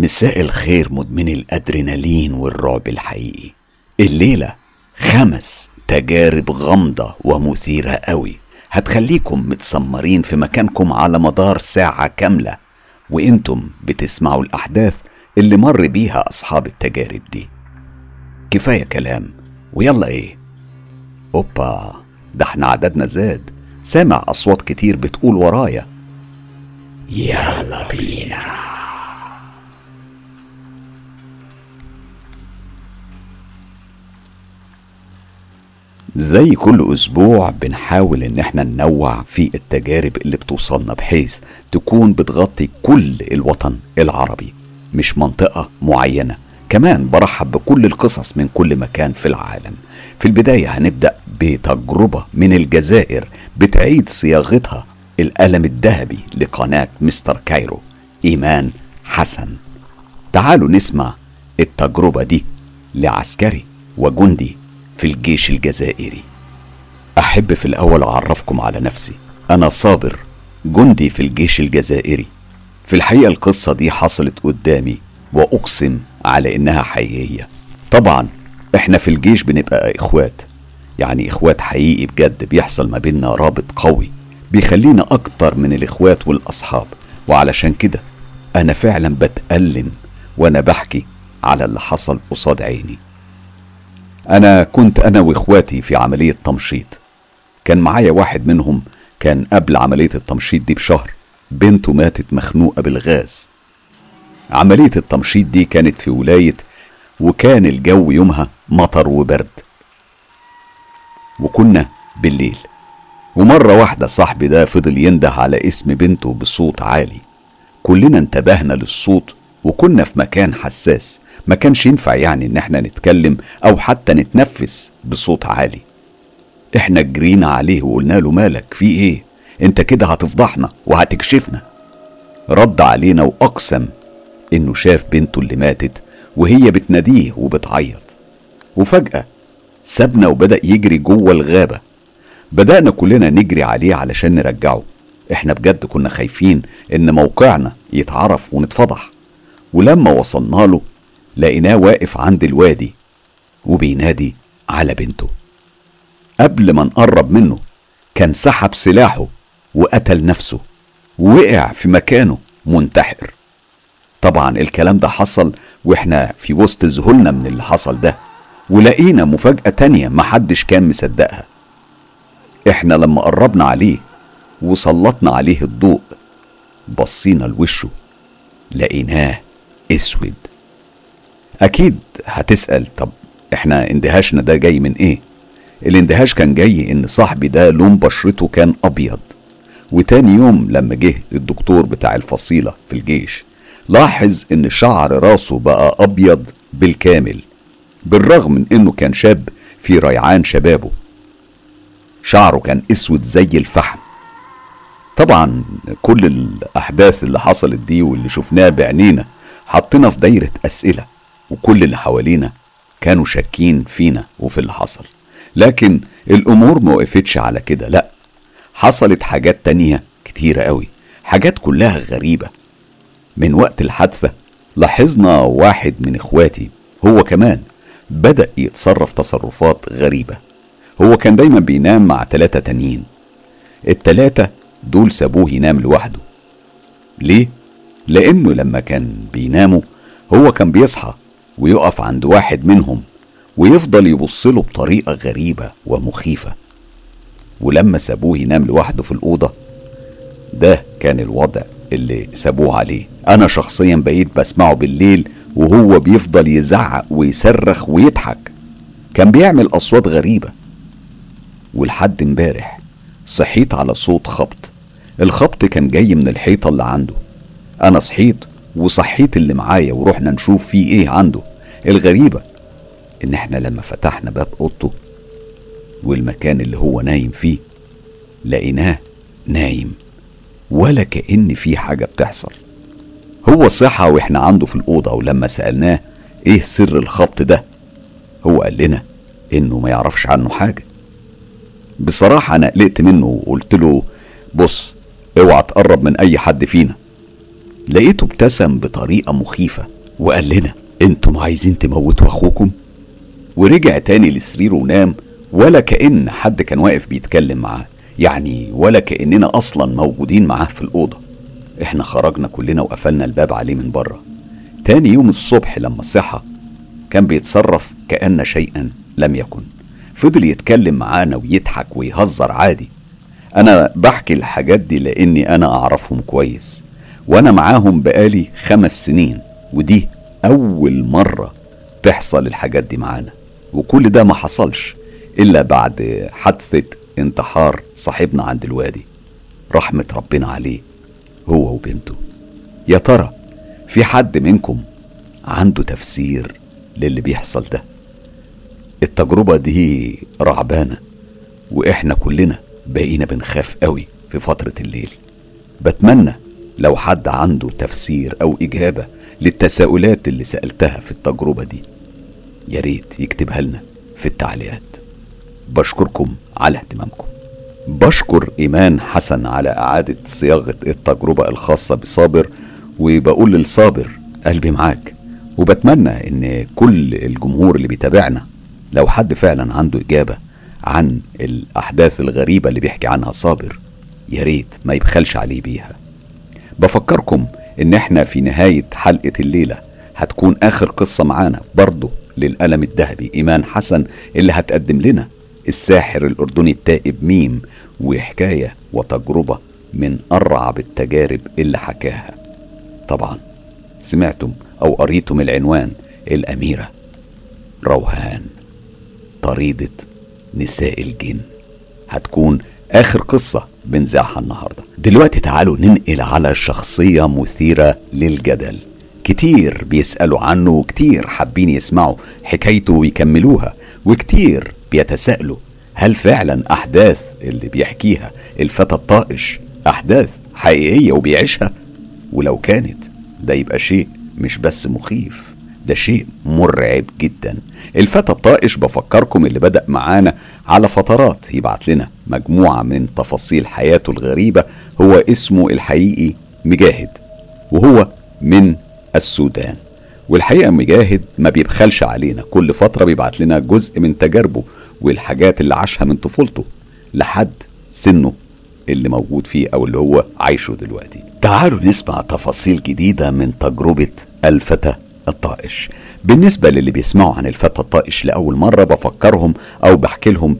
مساء الخير مدمن الأدرينالين والرعب الحقيقي. الليلة خمس تجارب غامضة ومثيرة قوي. هتخليكم متسمرين في مكانكم على مدار ساعة كاملة وإنتم بتسمعوا الأحداث اللي مر بيها أصحاب التجارب دي. كفاية كلام. ويلا إيه؟ أوبا ده إحنا عددنا زاد. سامع أصوات كتير بتقول ورايا. يلا بينا. زي كل أسبوع بنحاول إن إحنا ننوع في التجارب اللي بتوصلنا بحيث تكون بتغطي كل الوطن العربي مش منطقة معينة. كمان برحب بكل القصص من كل مكان في العالم. في البداية هنبدأ بتجربة من الجزائر بتعيد صياغتها القلم الذهبي لقناة مستر كايرو إيمان حسن. تعالوا نسمع التجربة دي لعسكري وجندي. في الجيش الجزائري. أحب في الأول أعرفكم على نفسي. أنا صابر جندي في الجيش الجزائري. في الحقيقة القصة دي حصلت قدامي وأقسم على إنها حقيقية. طبعا إحنا في الجيش بنبقى إخوات. يعني إخوات حقيقي بجد بيحصل ما بيننا رابط قوي. بيخلينا أكتر من الإخوات والأصحاب. وعلشان كده أنا فعلا بتألم وأنا بحكي على اللي حصل قصاد عيني. أنا كنت أنا وإخواتي في عملية تمشيط. كان معايا واحد منهم كان قبل عملية التمشيط دي بشهر. بنته ماتت مخنوقة بالغاز. عملية التمشيط دي كانت في ولاية وكان الجو يومها مطر وبرد. وكنا بالليل. ومرة واحدة صاحبي ده فضل ينده على اسم بنته بصوت عالي. كلنا انتبهنا للصوت وكنا في مكان حساس ما كانش ينفع يعني إن إحنا نتكلم أو حتى نتنفس بصوت عالي. إحنا جرينا عليه وقلنا له مالك في إيه؟ أنت كده هتفضحنا وهتكشفنا. رد علينا وأقسم إنه شاف بنته اللي ماتت وهي بتناديه وبتعيط. وفجأة سابنا وبدأ يجري جوه الغابة. بدأنا كلنا نجري عليه علشان نرجعه. إحنا بجد كنا خايفين إن موقعنا يتعرف ونتفضح. ولما وصلنا له لقيناه واقف عند الوادي وبينادي على بنته. قبل ما نقرب منه كان سحب سلاحه وقتل نفسه ووقع في مكانه منتحر. طبعا الكلام ده حصل وإحنا في وسط ذهولنا من اللي حصل ده ولقينا مفاجأة تانية محدش كان مصدقها. إحنا لما قربنا عليه وسلطنا عليه الضوء بصينا لوشه لقيناه أسود. أكيد هتسأل طب إحنا اندهاشنا ده جاي من إيه؟ الاندهاش كان جاي إن صاحبي ده لون بشرته كان أبيض. وتاني يوم لما جه الدكتور بتاع الفصيلة في الجيش لاحظ إن شعر راسه بقى أبيض بالكامل بالرغم من إنه كان شاب في ريعان شبابه. شعره كان أسود زي الفحم. طبعا كل الأحداث اللي حصلت دي واللي شفناها بعينينا حطينا في دايرة أسئلة وكل اللي حوالينا كانوا شاكين فينا وفي اللي حصل. لكن الأمور ما وقفتش على كده لأ حصلت حاجات تانية كتيرة قوي حاجات كلها غريبة. من وقت الحادثة لاحظنا واحد من إخواتي هو كمان بدأ يتصرف تصرفات غريبة. هو كان دايما بينام مع تلاتة تانيين. التلاتة دول سابوه ينام لوحده. ليه؟ لأنه لما كان بيناموا هو كان بيصحى ويقف عند واحد منهم ويفضل يبصله بطريقة غريبة ومخيفة. ولما سابوه ينام لوحده في الأوضة ده كان الوضع اللي سابوه عليه. أنا شخصيا بقيت بسمعه بالليل وهو بيفضل يزعق ويصرخ ويضحك. كان بيعمل أصوات غريبة. ولحد امبارح صحيت على صوت خبط. الخبط كان جاي من الحيطة اللي عنده. أنا صحيت وصحيت اللي معايا ورحنا نشوف فيه إيه عنده. الغريبة إن إحنا لما فتحنا باب أوضته والمكان اللي هو نايم فيه لقيناه نايم ولا كأن في حاجة بتحصل. هو صحى وإحنا عنده في الأوضة ولما سألناه إيه سر الخبط ده؟ هو قال لنا إنه ما يعرفش عنه حاجة. بصراحة أنا قلقت منه وقلت له بص اوعى تقرب من أي حد فينا. لقيته ابتسم بطريقة مخيفة وقال لنا أنتم عايزين تموتوا أخوكم؟ ورجع تاني لسريره ونام ولا كأن حد كان واقف بيتكلم معاه يعني ولا كأننا أصلا موجودين معاه في الأوضة. إحنا خرجنا كلنا وقفلنا الباب عليه من بره. تاني يوم الصبح لما صحى كان بيتصرف كأن شيئا لم يكن. فضل يتكلم معانا ويضحك ويهزر عادي. أنا بحكي الحاجات دي لأني أنا أعرفهم كويس. وأنا معاهم بقالي خمس سنين ودي أول مرة تحصل الحاجات دي معانا. وكل ده ما حصلش إلا بعد حادثة انتحار صاحبنا عند الوادي. رحمة ربنا عليه هو وبنته. يا ترى في حد منكم عنده تفسير للي بيحصل ده؟ التجربة دي رعبانة وإحنا كلنا بقينا بنخاف قوي في فترة الليل. بتمنى لو حد عنده تفسير أو إجابة للتساؤلات اللي سألتها في التجربة دي يا ريت يكتبها لنا في التعليقات. بشكركم على اهتمامكم. بشكر إيمان حسن على إعادة صياغة التجربة الخاصة بصابر وبقول للصابر قلبي معاك وبتمنى إن كل الجمهور اللي بيتابعنا لو حد فعلا عنده إجابة عن الأحداث الغريبة اللي بيحكي عنها صابر يا ريت ما يبخلش عليه بيها. بفكركم إن إحنا في نهاية حلقة الليلة هتكون آخر قصة معانا برضه للألم الذهبي إيمان حسن اللي هتقدم لنا الساحر الأردني التائب ميم وحكاية وتجربة من أرعب التجارب اللي حكاها. طبعا سمعتم أو قريتم العنوان الأميرة روهان طريدة نساء الجن. هتكون آخر قصة بنزعها النهاردة. دلوقتي تعالوا ننقل على شخصية مثيرة للجدل. كتير بيسألوا عنه وكتير حابين يسمعوا حكايته ويكملوها وكتير بيتساءلوا هل فعلا أحداث اللي بيحكيها الفتى الطائش أحداث حقيقية وبيعيشها؟ ولو كانت ده يبقى شيء مش بس مخيف. ده شيء مرعب جدا. الفتى الطائش بفكركم اللي بدأ معانا على فترات يبعت لنا مجموعة من تفاصيل حياته الغريبة هو اسمه الحقيقي مجاهد وهو من السودان. والحقيقة مجاهد ما بيبخلش علينا كل فترة بيبعت لنا جزء من تجاربه والحاجات اللي عاشها من طفولته لحد سنه اللي موجود فيه أو اللي هو عايشه دلوقتي. تعالوا نسمع تفاصيل جديدة من تجربة الفتى الطائش. بالنسبة للي بيسمعوا عن الفتى الطائش لأول مرة بفكرهم أو بحكي لهم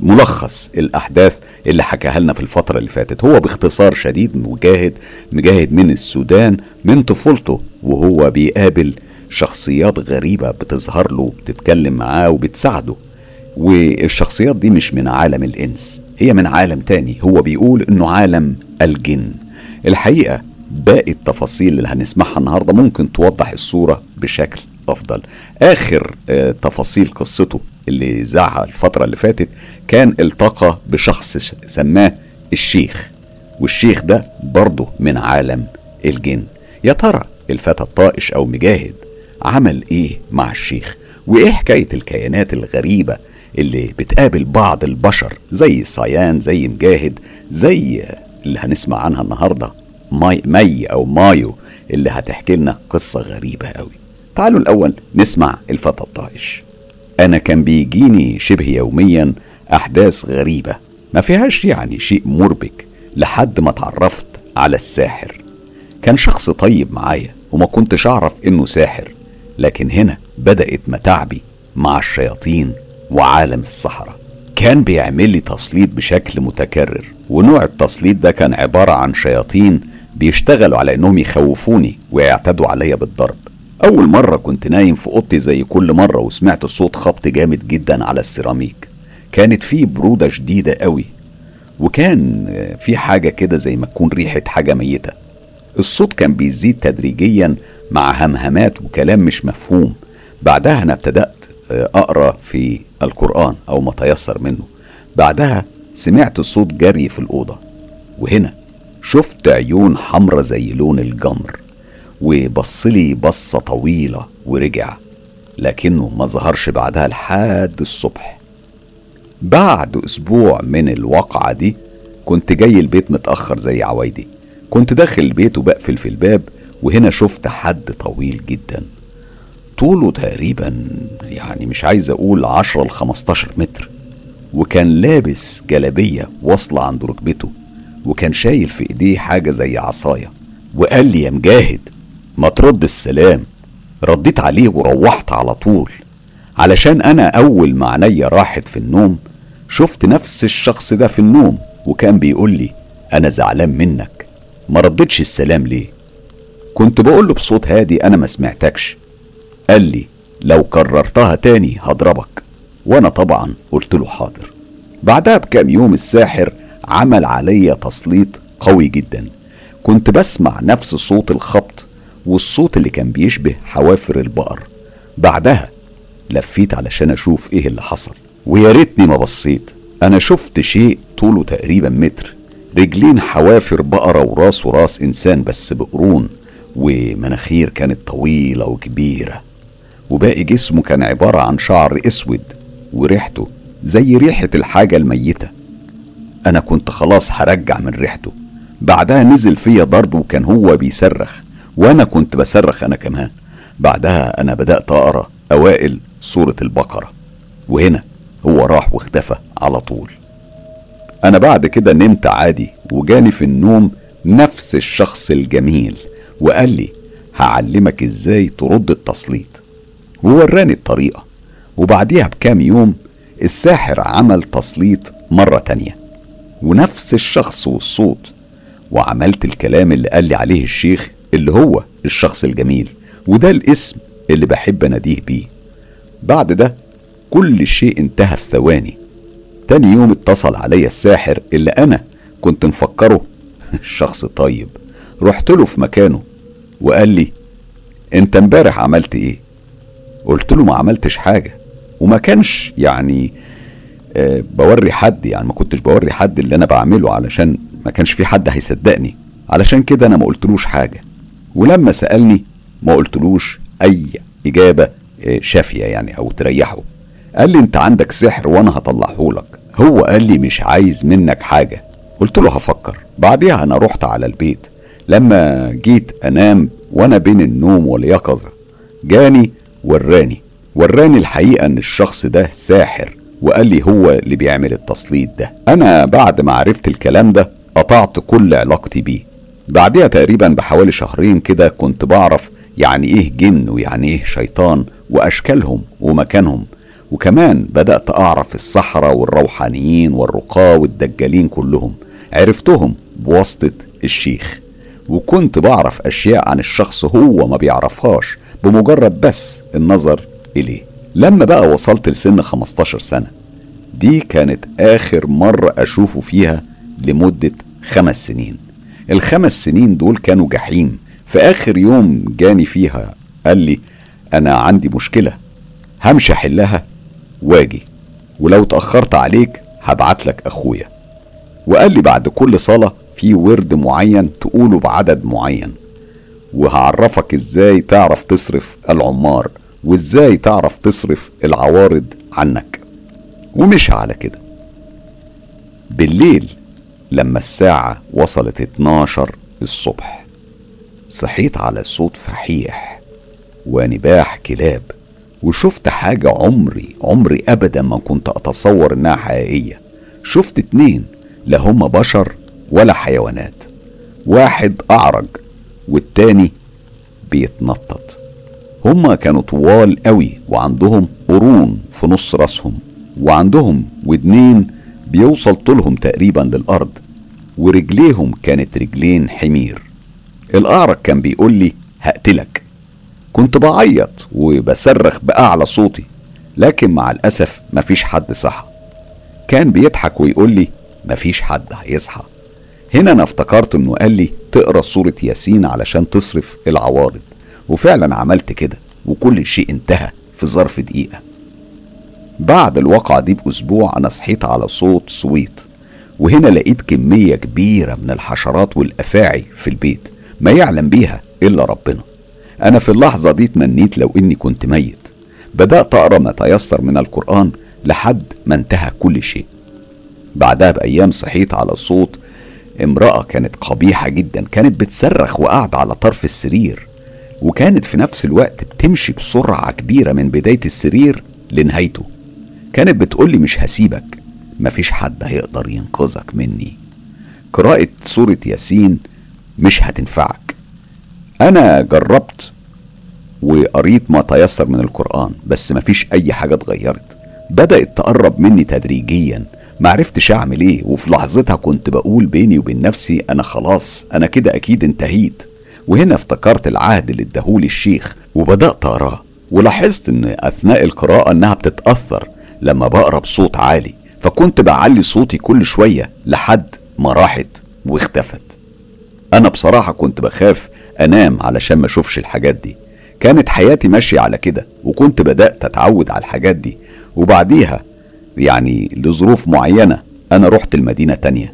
ملخص الأحداث اللي حكاها لنا في الفترة اللي فاتت. هو باختصار شديد مجاهد مجاهد من السودان من طفولته وهو بيقابل شخصيات غريبة بتظهر له بتتكلم معاه وبتساعده. والشخصيات دي مش من عالم الإنس هي من عالم تاني. هو بيقول إنه عالم الجن. الحقيقة باقي التفاصيل اللي هنسمعها النهاردة ممكن توضح الصورة بشكل أفضل. آخر آه تفاصيل قصته اللي زعها الفترة اللي فاتت كان التقى بشخص سماه الشيخ والشيخ ده برضه من عالم الجن. يا ترى الفتى الطائش أو مجاهد عمل إيه مع الشيخ؟ وإيه حكاية الكيانات الغريبة اللي بتقابل بعض البشر زي الصيان زي مجاهد زي اللي هنسمع عنها النهارده؟ ماي, مي أو مايو اللي هتحكي لنا قصة غريبة قوي. تعالوا الأول نسمع الفتى الطائش. أنا كان بيجيني شبه يوميا أحداث غريبة ما فيهاش يعني شيء مربك لحد ما اتعرفت على الساحر. كان شخص طيب معايا وما كنتش أعرف إنه ساحر لكن هنا بدأت متاعبي مع الشياطين وعالم الصحراء. كان بيعمل لي تسليط بشكل متكرر ونوع التسليط ده كان عبارة عن شياطين بيشتغلوا على إنهم يخوفوني ويعتدوا عليا بالضرب. أول مرة كنت نايم في أوضتي زي كل مرة وسمعت صوت خبط جامد جدا على السيراميك. كانت فيه برودة شديدة قوي. وكان في حاجة كده زي ما تكون ريحة حاجة ميتة. الصوت كان بيزيد تدريجيا مع همهمات وكلام مش مفهوم. بعدها أنا ابتدأت أقرأ في القرآن أو ما تيسر منه. بعدها سمعت صوت جري في الأوضة. وهنا شفت عيون حمرة زي لون الجمر وبصلي بصة طويلة ورجع لكنه ما ظهرش بعدها لحد الصبح. بعد أسبوع من الواقعة دي كنت جاي البيت متأخر زي عوايدي. كنت داخل البيت وبقفل في الباب وهنا شفت حد طويل جدا. طوله تقريبا يعني مش عايز أقول عشرة لخمستاشر متر وكان لابس جلابية واصلة عند ركبته. وكان شايل في ايديه حاجة زي عصاية وقال لي يا مجاهد ما ترد السلام. رديت عليه وروحت على طول. علشان أنا أول ما عينيا راحت في النوم شفت نفس الشخص ده في النوم وكان بيقول لي أنا زعلان منك. ما ردتش السلام ليه؟ كنت بقول له بصوت هادي أنا ما سمعتكش. قال لي لو كررتها تاني هضربك. وأنا طبعا قلت له حاضر. بعدها بكام يوم الساحر عمل عليا تسليط قوي جدا. كنت بسمع نفس صوت الخبط والصوت اللي كان بيشبه حوافر البقر. بعدها لفيت علشان أشوف إيه اللي حصل. ويا ريتني ما بصيت. أنا شفت شيء طوله تقريبا متر. رجلين حوافر بقرة وراس وراس إنسان بس بقرون ومناخير كانت طويلة وكبيرة. وباقي جسمه كان عبارة عن شعر أسود وريحته زي ريحة الحاجة الميتة. أنا كنت خلاص هرجع من ريحته. بعدها نزل فيا ضرب وكان هو بيصرخ وأنا كنت بصرخ أنا كمان. بعدها أنا بدأت أقرأ أوائل سورة البقرة وهنا هو راح واختفى على طول. أنا بعد كده نمت عادي وجاني في النوم نفس الشخص الجميل وقال لي هعلمك إزاي ترد التسليط ووراني الطريقة وبعديها بكام يوم الساحر عمل تسليط مرة تانية. ونفس الشخص والصوت. وعملت الكلام اللي قال لي عليه الشيخ اللي هو الشخص الجميل وده الاسم اللي بحب اناديه بيه. بعد ده كل شيء انتهى في ثواني. تاني يوم اتصل عليا الساحر اللي أنا كنت مفكره. شخص طيب. رحت له في مكانه وقال لي أنت امبارح عملت إيه؟ قلت له ما عملتش حاجة. وما كانش يعني بوري حد يعني ما كنتش بوري حد اللي أنا بعمله علشان ما كانش في حد هيصدقني. علشان كده أنا ما قلتلوش حاجة. ولما سألني ما قلتلوش أي إجابة آه شافية يعني أو تريحه. قال لي أنت عندك سحر وأنا هطلعه لك هو قال لي مش عايز منك حاجة. قلت له هفكر. بعديها أنا رحت على البيت. لما جيت أنام وأنا بين النوم واليقظة جاني وراني. وراني الحقيقة إن الشخص ده ساحر. وقال لي هو اللي بيعمل التسليط ده. أنا بعد ما عرفت الكلام ده قطعت كل علاقتي بيه. بعدها تقريبا بحوالي شهرين كده كنت بعرف يعني إيه جن ويعني إيه شيطان وأشكالهم ومكانهم. وكمان بدأت أعرف السحرة والروحانيين والرقاة والدجالين كلهم. عرفتهم بواسطة الشيخ. وكنت بعرف أشياء عن الشخص هو ما بيعرفهاش بمجرد بس النظر إليه. لما بقى وصلت لسن 15 سنة دي كانت آخر مرة أشوفه فيها لمدة خمس سنين. الخمس سنين دول كانوا جحيم. في آخر يوم جاني فيها قال لي أنا عندي مشكلة همشي أحلها وأجي ولو تأخرت عليك هبعت لك أخويا. وقال لي بعد كل صلاة في ورد معين تقوله بعدد معين وهعرفك إزاي تعرف تصرف العمار. وإزاي تعرف تصرف العوارض عنك؟ ومشى على كده. بالليل لما الساعة وصلت 12 الصبح صحيت على صوت فحيح ونباح كلاب وشفت حاجة عمري عمري أبدا ما كنت أتصور إنها حقيقية. شفت اتنين لا هما بشر ولا حيوانات. واحد أعرج والتاني بيتنطط. هما كانوا طوال قوي وعندهم قرون في نص راسهم وعندهم ودنين بيوصل طولهم تقريبا للأرض ورجليهم كانت رجلين حمير. الأعرج كان بيقول لي هقتلك. كنت بعيط وبصرخ بأعلى صوتي لكن مع الأسف مفيش حد صحى. كان بيضحك ويقول لي مفيش حد هيصحى. هنا أنا افتكرت إنه قال لي تقرأ سورة ياسين علشان تصرف العوارض. وفعلا عملت كده وكل شيء انتهى في ظرف دقيقة. بعد الواقعة دي بأسبوع أنا صحيت على صوت صويت وهنا لقيت كمية كبيرة من الحشرات والأفاعي في البيت ما يعلم بيها إلا ربنا. أنا في اللحظة دي تمنيت لو إني كنت ميت. بدأت أقرأ ما تيسر من القرآن لحد ما انتهى كل شيء. بعدها بأيام صحيت على صوت امرأة كانت قبيحة جدا كانت بتصرخ وقاعدة على طرف السرير. وكانت في نفس الوقت بتمشي بسرعة كبيرة من بداية السرير لنهايته. كانت بتقولي مش هسيبك مفيش حد هيقدر ينقذك مني. قراءة سورة ياسين مش هتنفعك. أنا جربت وقريت ما تيسر من القرآن بس مفيش أي حاجة اتغيرت. بدأت تقرب مني تدريجيا. معرفتش أعمل إيه وفي لحظتها كنت بقول بيني وبين نفسي أنا خلاص أنا كده أكيد انتهيت. وهنا افتكرت العهد اللي اداهولي الشيخ وبدأت أقراه. ولاحظت إن أثناء القراءة إنها بتتأثر لما بقرأ بصوت عالي فكنت بعلي صوتي كل شوية لحد ما راحت واختفت. أنا بصراحة كنت بخاف أنام علشان ما أشوفش الحاجات دي. كانت حياتي ماشية على كده وكنت بدأت أتعود على الحاجات دي. وبعديها يعني لظروف معينة أنا رحت المدينة تانية.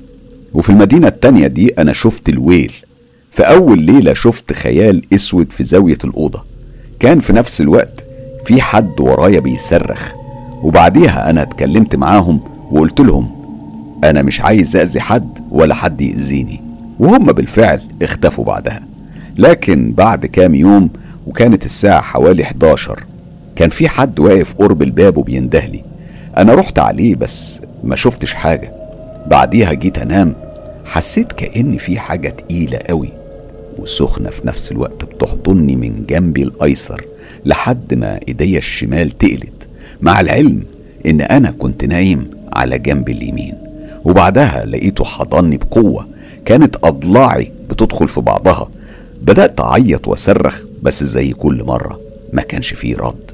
وفي المدينة التانية دي أنا شفت الويل. في أول ليلة شفت خيال أسود في زاوية الأوضة. كان في نفس الوقت في حد ورايا بيصرخ. وبعديها أنا اتكلمت معاهم وقلت لهم أنا مش عايز أذي حد ولا حد يأذيني. وهم بالفعل اختفوا بعدها. لكن بعد كام يوم وكانت الساعة حوالي 11 كان في حد واقف قرب الباب وبيندهلي. أنا رحت عليه بس ما شفتش حاجة. بعديها جيت أنام حسيت كأن في حاجة تقيلة قوي. وسخنة في نفس الوقت بتحضني من جنبي الأيسر لحد ما إيديا الشمال تقلت مع العلم إن أنا كنت نايم على جنب اليمين. وبعدها لقيته حضني بقوة كانت أضلاعي بتدخل في بعضها. بدأت أعيط وأصرخ بس زي كل مرة ما كانش فيه رد.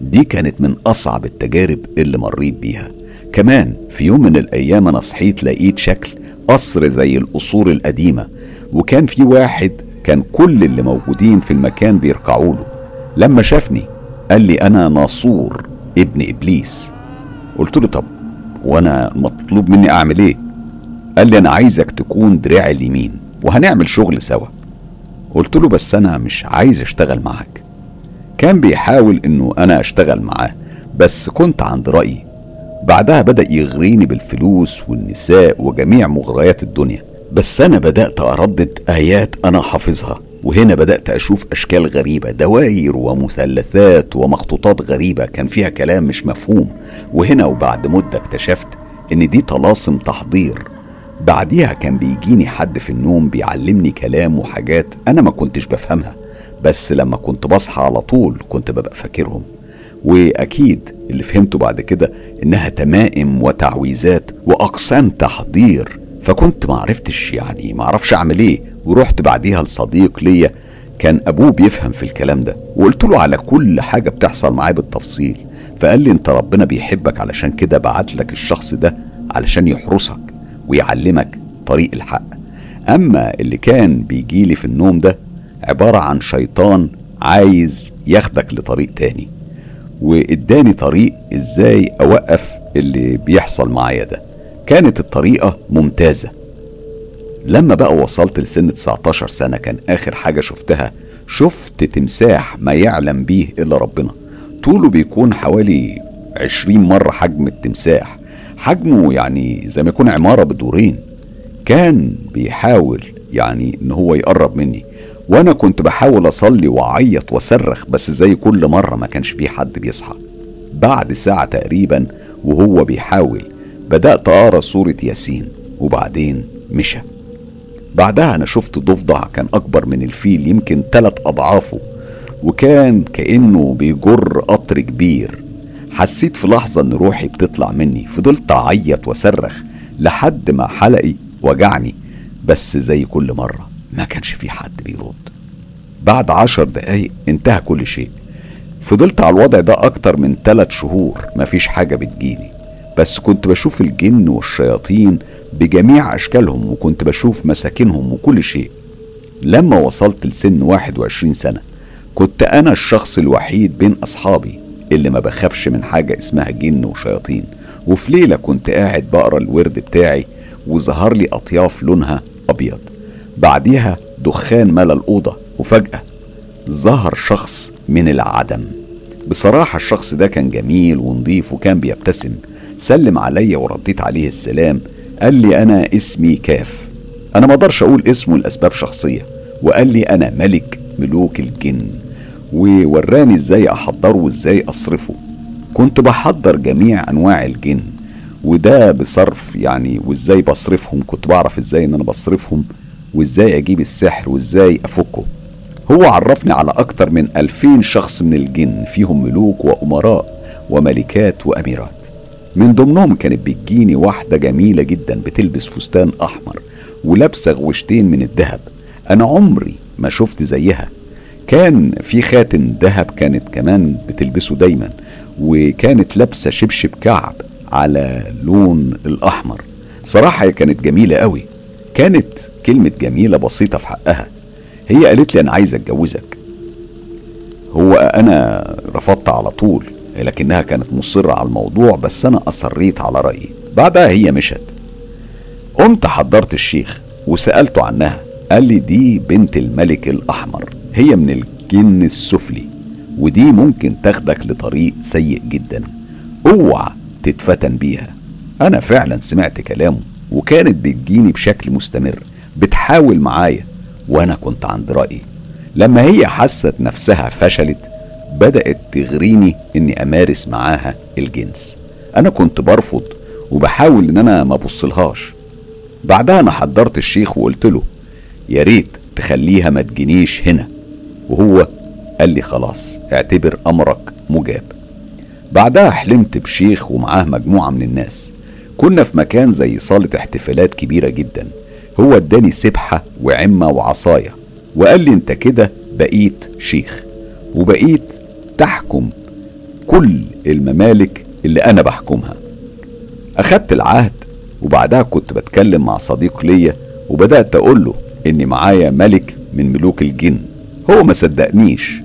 دي كانت من أصعب التجارب اللي مريت بيها. كمان في يوم من الأيام أنا صحيت لقيت شكل قصر زي القصور القديمة وكان في واحد كان كل اللي موجودين في المكان بيركعوا له. لما شافني قال لي أنا ناصور ابن إبليس. قلت له طب وأنا مطلوب مني أعمل إيه؟ قال لي أنا عايزك تكون دراعي اليمين وهنعمل شغل سوا. قلت له بس أنا مش عايز أشتغل معاك. كان بيحاول إنه أنا أشتغل معاه بس كنت عند رأيي. بعدها بدأ يغريني بالفلوس والنساء وجميع مغريات الدنيا. بس أنا بدأت أردد آيات أنا حافظها وهنا بدأت أشوف أشكال غريبة دواير ومثلثات ومخطوطات غريبة كان فيها كلام مش مفهوم. وهنا وبعد مدة اكتشفت إن دي طلاسم تحضير. بعديها كان بيجيني حد في النوم بيعلمني كلام وحاجات أنا ما كنتش بفهمها. بس لما كنت بصحى على طول كنت ببقى فاكرهم. وأكيد اللي فهمته بعد كده إنها تمائم وتعويذات وأقسام تحضير. فكنت معرفتش يعني معرفش أعمل إيه. ورحت بعديها لصديق ليا كان أبوه بيفهم في الكلام ده وقلت له على كل حاجة بتحصل معاه بالتفصيل. فقال لي أنت ربنا بيحبك علشان كده بعت لك الشخص ده علشان يحرسك ويعلمك طريق الحق. أما اللي كان بيجيلي في النوم ده عبارة عن شيطان عايز ياخدك لطريق تاني. وإداني طريق إزاي أوقف اللي بيحصل معايا ده. كانت الطريقة ممتازة. لما بقى وصلت لسن 19 سنة كان آخر حاجة شفتها شفت تمساح ما يعلم بيه إلا ربنا. طوله بيكون حوالي 20 مرة حجم التمساح. حجمه يعني زي ما يكون عمارة بدورين. كان بيحاول يعني إن هو يقرب مني. وأنا كنت بحاول أصلي وأعيط وأصرخ بس زي كل مرة ما كانش في حد بيصحى. بعد ساعة تقريبا وهو بيحاول بدأت أقرأ سورة ياسين وبعدين مشى. بعدها أنا شفت ضفدع كان أكبر من الفيل يمكن ثلاث أضعافه وكان كأنه بيجر قطر كبير. حسيت في لحظة إن روحي بتطلع مني فضلت أعيط وأصرخ لحد ما حلقي وجعني بس زي كل مرة ما كانش في حد بيرد. بعد عشر دقايق انتهى كل شيء. فضلت على الوضع ده أكتر من ثلاث شهور مفيش حاجة بتجيلي. بس كنت بشوف الجن والشياطين بجميع أشكالهم وكنت بشوف مساكنهم وكل شيء. لما وصلت لسن 21 سنة كنت أنا الشخص الوحيد بين أصحابي اللي ما بخافش من حاجة اسمها جن وشياطين. وفي ليلة كنت قاعد بقرأ الورد بتاعي وظهر لي أطياف لونها أبيض. بعديها دخان ملا الأوضة وفجأة ظهر شخص من العدم. بصراحة الشخص ده كان جميل ونضيف وكان بيبتسم. سلم عليا ورديت عليه السلام قال لي أنا اسمي كاف. أنا ما أقدرش أقول اسمه لأسباب شخصية. وقال لي أنا ملك ملوك الجن. ووراني إزاي أحضره وإزاي أصرفه. كنت بحضر جميع أنواع الجن. وده بصرف يعني وإزاي بصرفهم كنت بعرف إزاي إن أنا بصرفهم وإزاي أجيب السحر وإزاي أفكه. هو عرفني على أكتر من ألفين شخص من الجن فيهم ملوك وأمراء وملكات وأميرات. من ضمنهم كانت بتجيني واحدة جميلة جدا بتلبس فستان أحمر ولابسة غوشتين من الذهب. أنا عمري ما شفت زيها. كان في خاتم ذهب كانت كمان بتلبسه دايما وكانت لابسة شبشب كعب على لون الأحمر. صراحة هي كانت جميلة قوي. كانت كلمة جميلة بسيطة في حقها. هي قالت لي أنا عايزه أتجوزك. هو أنا رفضت على طول. لكنها كانت مصرة على الموضوع بس أنا أصريت على رأيي. بعدها هي مشت. قمت حضرت الشيخ وسألته عنها. قال لي دي بنت الملك الأحمر. هي من الجن السفلي ودي ممكن تاخدك لطريق سيء جدا. اوعى تتفتن بيها. أنا فعلا سمعت كلامه وكانت بتجيني بشكل مستمر بتحاول معايا وأنا كنت عند رأيي. لما هي حست نفسها فشلت بدأت تغريني إني أمارس معاها الجنس. أنا كنت برفض وبحاول إن أنا ما أبصلهاش. بعدها أنا حضرت الشيخ وقلت له يا ريت تخليها ما تجينيش هنا. وهو قال لي خلاص اعتبر أمرك مجاب. بعدها حلمت بشيخ ومعاه مجموعة من الناس. كنا في مكان زي صالة احتفالات كبيرة جدا. هو اداني سبحة وعمة وعصاية. وقال لي أنت كده بقيت شيخ. وبقيت تحكم كل الممالك اللي أنا بحكمها. أخدت العهد وبعدها كنت بتكلم مع صديق ليا وبدأت أقول له إني معايا ملك من ملوك الجن. هو ما صدقنيش.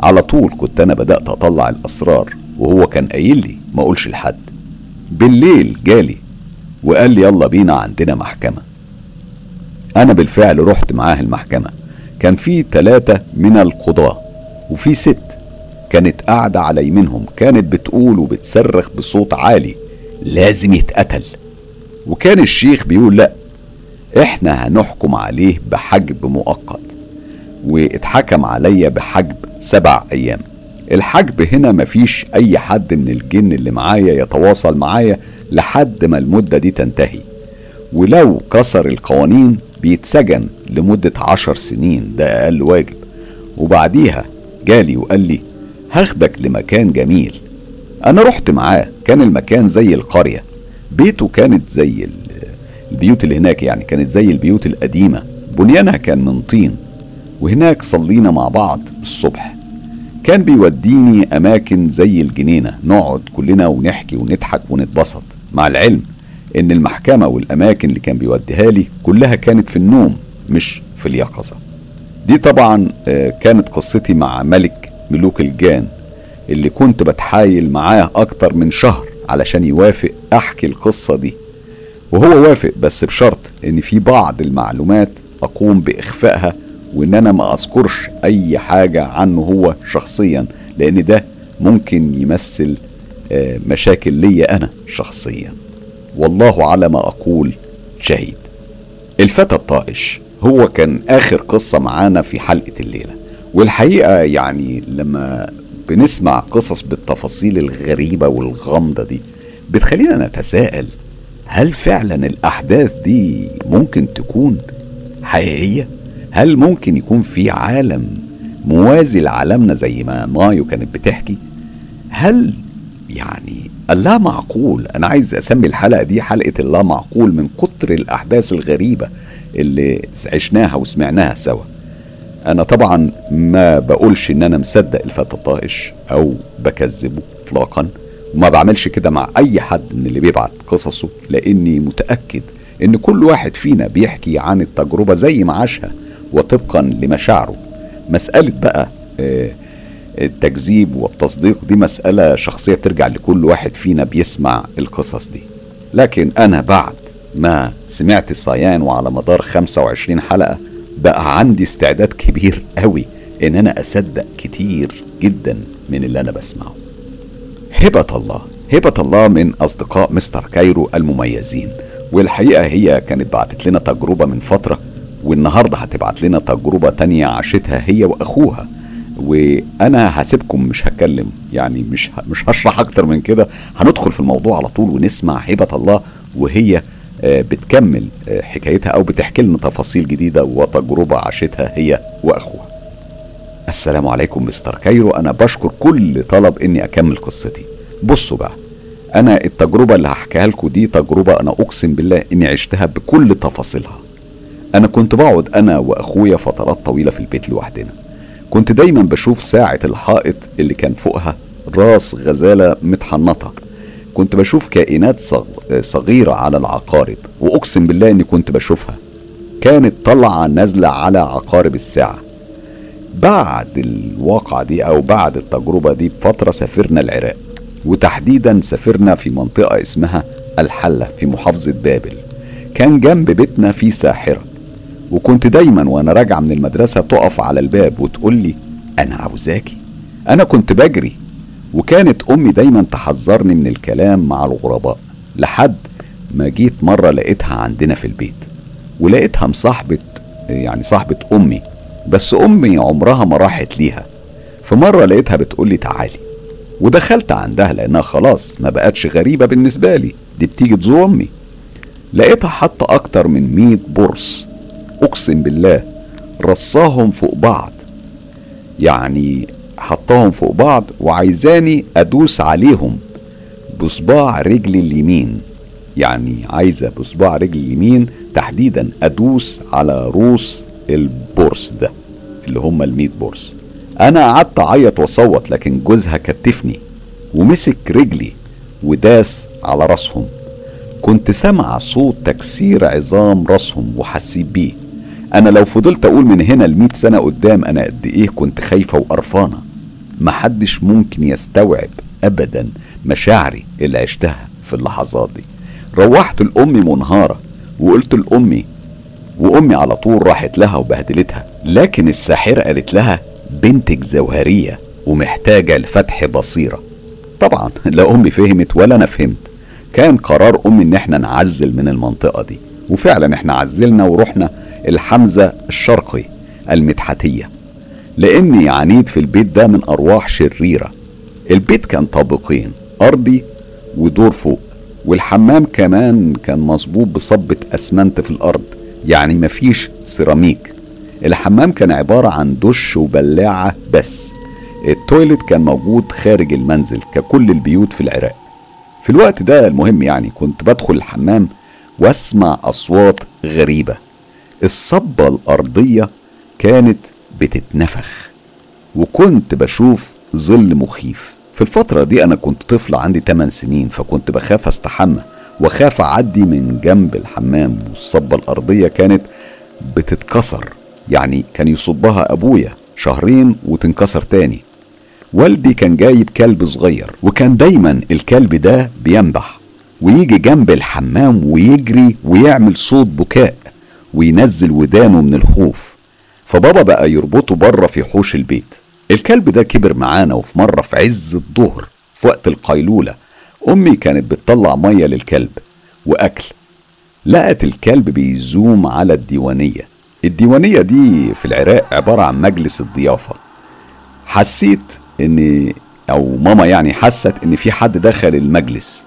على طول كنت أنا بدأت أطلع الأسرار وهو كان قايل لي ما أقولش لحد. بالليل جالي وقال لي يلا بينا عندنا محكمة. أنا بالفعل رحت معاه المحكمة. كان في ثلاثة من القضاة وفي ست كانت قاعدة على يمينهم كانت بتقول وبتصرخ بصوت عالي لازم يتقتل. وكان الشيخ بيقول لا إحنا هنحكم عليه بحجب مؤقت واتحكم عليا بحجب سبع أيام. الحجب هنا مفيش أي حد من الجن اللي معايا يتواصل معايا لحد ما المدة دي تنتهي. ولو كسر القوانين بيتسجن لمدة عشر سنين ده أقل واجب. وبعديها جالي وقال لي هاخدك لمكان جميل. أنا رحت معاه كان المكان زي القرية. بيته كانت زي البيوت اللي هناك يعني كانت زي البيوت القديمة. بنيانها كان من طين وهناك صلينا مع بعض الصبح. كان بيوديني أماكن زي الجنينة. نقعد كلنا ونحكي ونضحك ونتبسط. مع العلم إن المحكمة والأماكن اللي كان بيوديها لي كلها كانت في النوم مش في اليقظة. دي طبعا آه، كانت قصتي مع ملك ملوك الجان اللي كنت بتحايل معاه أكتر من شهر علشان يوافق أحكي القصة دي. وهو وافق بس بشرط إن في بعض المعلومات أقوم بإخفائها وإن أنا ما أذكرش أي حاجة عنه هو شخصيا لأن ده ممكن يمثل آه، مشاكل ليا أنا شخصيا. والله على ما أقول شهيد. الفتى الطائش هو كان آخر قصة معانا في حلقة الليلة. والحقيقة يعني لما بنسمع قصص بالتفاصيل الغريبة والغامضة دي بتخلينا نتساءل هل فعلا الأحداث دي ممكن تكون حقيقية؟ هل ممكن يكون في عالم موازي لعالمنا زي ما مايو كانت بتحكي هل يعني اللا معقول أنا عايز أسمي الحلقة دي حلقة اللا معقول من كتر الأحداث الغريبة اللي عشناها وسمعناها سوا أنا طبعا ما بقولش إن أنا مصدق الفتى الطائش أو بكذبه اطلاقا وما بعملش كده مع أي حد من اللي بيبعت قصصه لأني متأكد إن كل واحد فينا بيحكي عن التجربة زي ما عاشها وطبقا لمشاعره. مسألة بقى آه، التكذيب والتصديق دي مسألة شخصية بترجع لكل واحد فينا بيسمع القصص دي. لكن أنا بعد ما سمعت الصيان وعلى مدار 25 حلقة بقى عندي استعداد كبير قوي إن أنا أصدق كتير جدا من اللي أنا بسمعه. هبة الله هبة الله من أصدقاء مستر كايرو المميزين. والحقيقة هي كانت بعتت لنا تجربة من فترة والنهاردة هتبعت لنا تجربة تانية عاشتها هي وأخوها. وأنا هسيبكم مش هتكلم يعني مش مش هشرح أكتر من كده. هندخل في الموضوع على طول ونسمع هبة الله وهي بتكمل آه، حكايتها أو بتحكي لنا تفاصيل جديدة وتجربة عاشتها هي وأخوها. السلام عليكم مستر كايرو. أنا بشكر كل طلب إني أكمل قصتي. بصوا بقى أنا التجربة اللي هحكيها لكم دي تجربة أنا أقسم بالله إني عشتها بكل تفاصيلها. أنا كنت بقعد أنا وأخويا فترات طويلة في البيت لوحدنا. كنت دايما بشوف ساعة الحائط اللي كان فوقها راس غزالة متحنطة. كنت بشوف كائنات صغيرة على العقارب وأقسم بالله إني كنت بشوفها. كانت طالعة نازلة على عقارب الساعة. بعد الواقعة دي أو بعد التجربة دي بفترة سافرنا العراق وتحديدا سافرنا في منطقة اسمها الحلة في محافظة بابل. كان جنب بيتنا في ساحرة وكنت دايما وأنا راجعه من المدرسة تقف على الباب وتقول لي أنا عاوزاكي؟ أنا كنت بجري. وكانت أمي دايما تحذرني من الكلام مع الغرباء لحد ما جيت مرة لقيتها عندنا في البيت ولقيتها مصاحبة يعني صاحبة أمي بس أمي عمرها ما راحت ليها. في مره لقيتها بتقول لي تعالي. ودخلت عندها لأنها خلاص ما بقتش غريبة بالنسبة لي. دي بتيجي تزور أمي. لقيتها حاطة أكتر من مية بورس أقسم بالله رصاهم فوق بعض. يعني حطاهم فوق بعض وعايزاني أدوس عليهم. بصباع رجلي اليمين. يعني عايزة بصباع رجلي اليمين تحديدا أدوس على روس البورس ده اللي هم الميت بورس. أنا قعدت أعيط وأصوت لكن جوزها كتفني ومسك رجلي وداس على راسهم. كنت سامع صوت تكسير عظام راسهم وحسيت بيه. أنا لو فضلت أقول من هنا لمئة سنة قدام أنا قد إيه كنت خايفة وقرفانة. محدش ممكن يستوعب ابدا مشاعري اللي عشتها في اللحظات دي. روحت لأمي منهارة وقلت لأمي وأمي على طول راحت لها وبهدلتها. لكن الساحرة قالت لها بنتك زوهرية ومحتاجة لفتح بصيرة. طبعا لا أمي فهمت ولا أنا فهمت. كان قرار أمي إن إحنا نعزل من المنطقة دي. وفعلا إحنا عزلنا ورحنا الحمزة الشرقي المدحتية لأني عانيت في البيت ده من أرواح شريرة. البيت كان طابقين أرضي ودور فوق والحمام كمان كان مصبوب بصبة أسمنت في الأرض يعني مفيش سيراميك. الحمام كان عبارة عن دش وبلاعة بس. ال toilet كان موجود خارج المنزل ككل البيوت في العراق. في الوقت ده المهم يعني كنت بدخل الحمام واسمع أصوات غريبة. الصبة الأرضية كانت بتتنفخ. وكنت بشوف ظل مخيف. في الفترة دي أنا كنت طفل عندي 8 سنين فكنت بخاف أستحمى. وخاف أعدي من جنب الحمام والصبة الأرضية كانت بتتكسر. يعني كان يصبها أبويا شهرين وتنكسر تاني. والدي كان جايب كلب صغير وكان دايما الكلب ده بينبح. ويجي جنب الحمام ويجري ويعمل صوت بكاء وينزل ودانه من الخوف. فبابا بقى يربطه بره في حوش البيت. الكلب ده كبر معانا وفي مرة في عز الظهر في وقت القيلولة أمي كانت بتطلع مية للكلب وأكل. لقت الكلب بيزوم على الديوانية. الديوانية دي في العراق عبارة عن مجلس الضيافة. حسيت إن أو ماما يعني حست إن في حد دخل المجلس.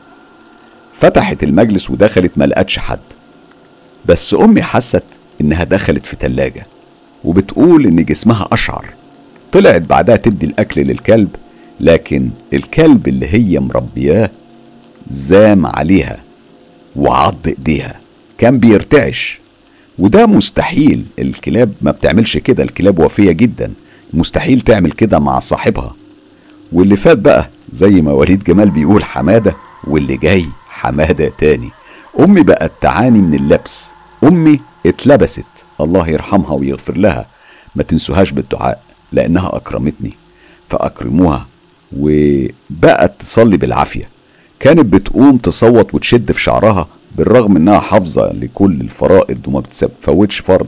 فتحت المجلس ودخلت ما لقتش حد. بس أمي حست إنها دخلت في تلاجة. وبتقول إن جسمها أشعر. طلعت بعدها تدي الأكل للكلب لكن الكلب اللي هي مربياه زام عليها وعض إيديها. كان بيرتعش. وده مستحيل. الكلاب ما بتعملش كده. الكلاب وفية جدا. مستحيل تعمل كده مع صاحبها. واللي فات بقى زي ما وليد جمال بيقول حمادة واللي جاي حمادة تاني. أمي بقت تعاني من اللبس. أمي اتلبست. الله يرحمها ويغفر لها. ما تنسوهاش بالدعاء لأنها أكرمتني فأكرموها. وبقت تصلي بالعافية. كانت بتقوم تصوت وتشد في شعرها بالرغم إنها حافظة لكل الفرائض وما بتفوتش فرض.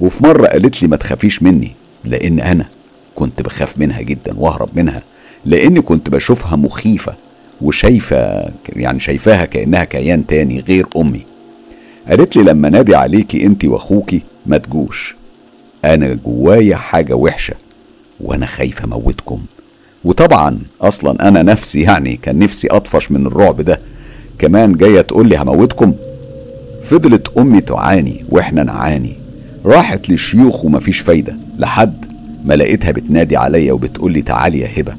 وفي مرة قالت لي ما تخافيش مني لأن أنا كنت بخاف منها جدا وأهرب منها لأني كنت بشوفها مخيفة وشايفة يعني شايفاها كأنها كيان تاني غير أمي. قالت لي لما نادي عليكي انت وأخوكي ما تجوش. أنا جوايا حاجة وحشة وأنا خايفه أموتكم. وطبعا أصلا أنا نفسي يعني كان نفسي أطفش من الرعب ده. كمان جاية تقول لي هموتكم. فضلت أمي تعاني وإحنا نعاني. راحت للشيوخ ومفيش فايدة. لحد ما لقيتها بتنادي عليا وبتقول لي تعالي يا هبة.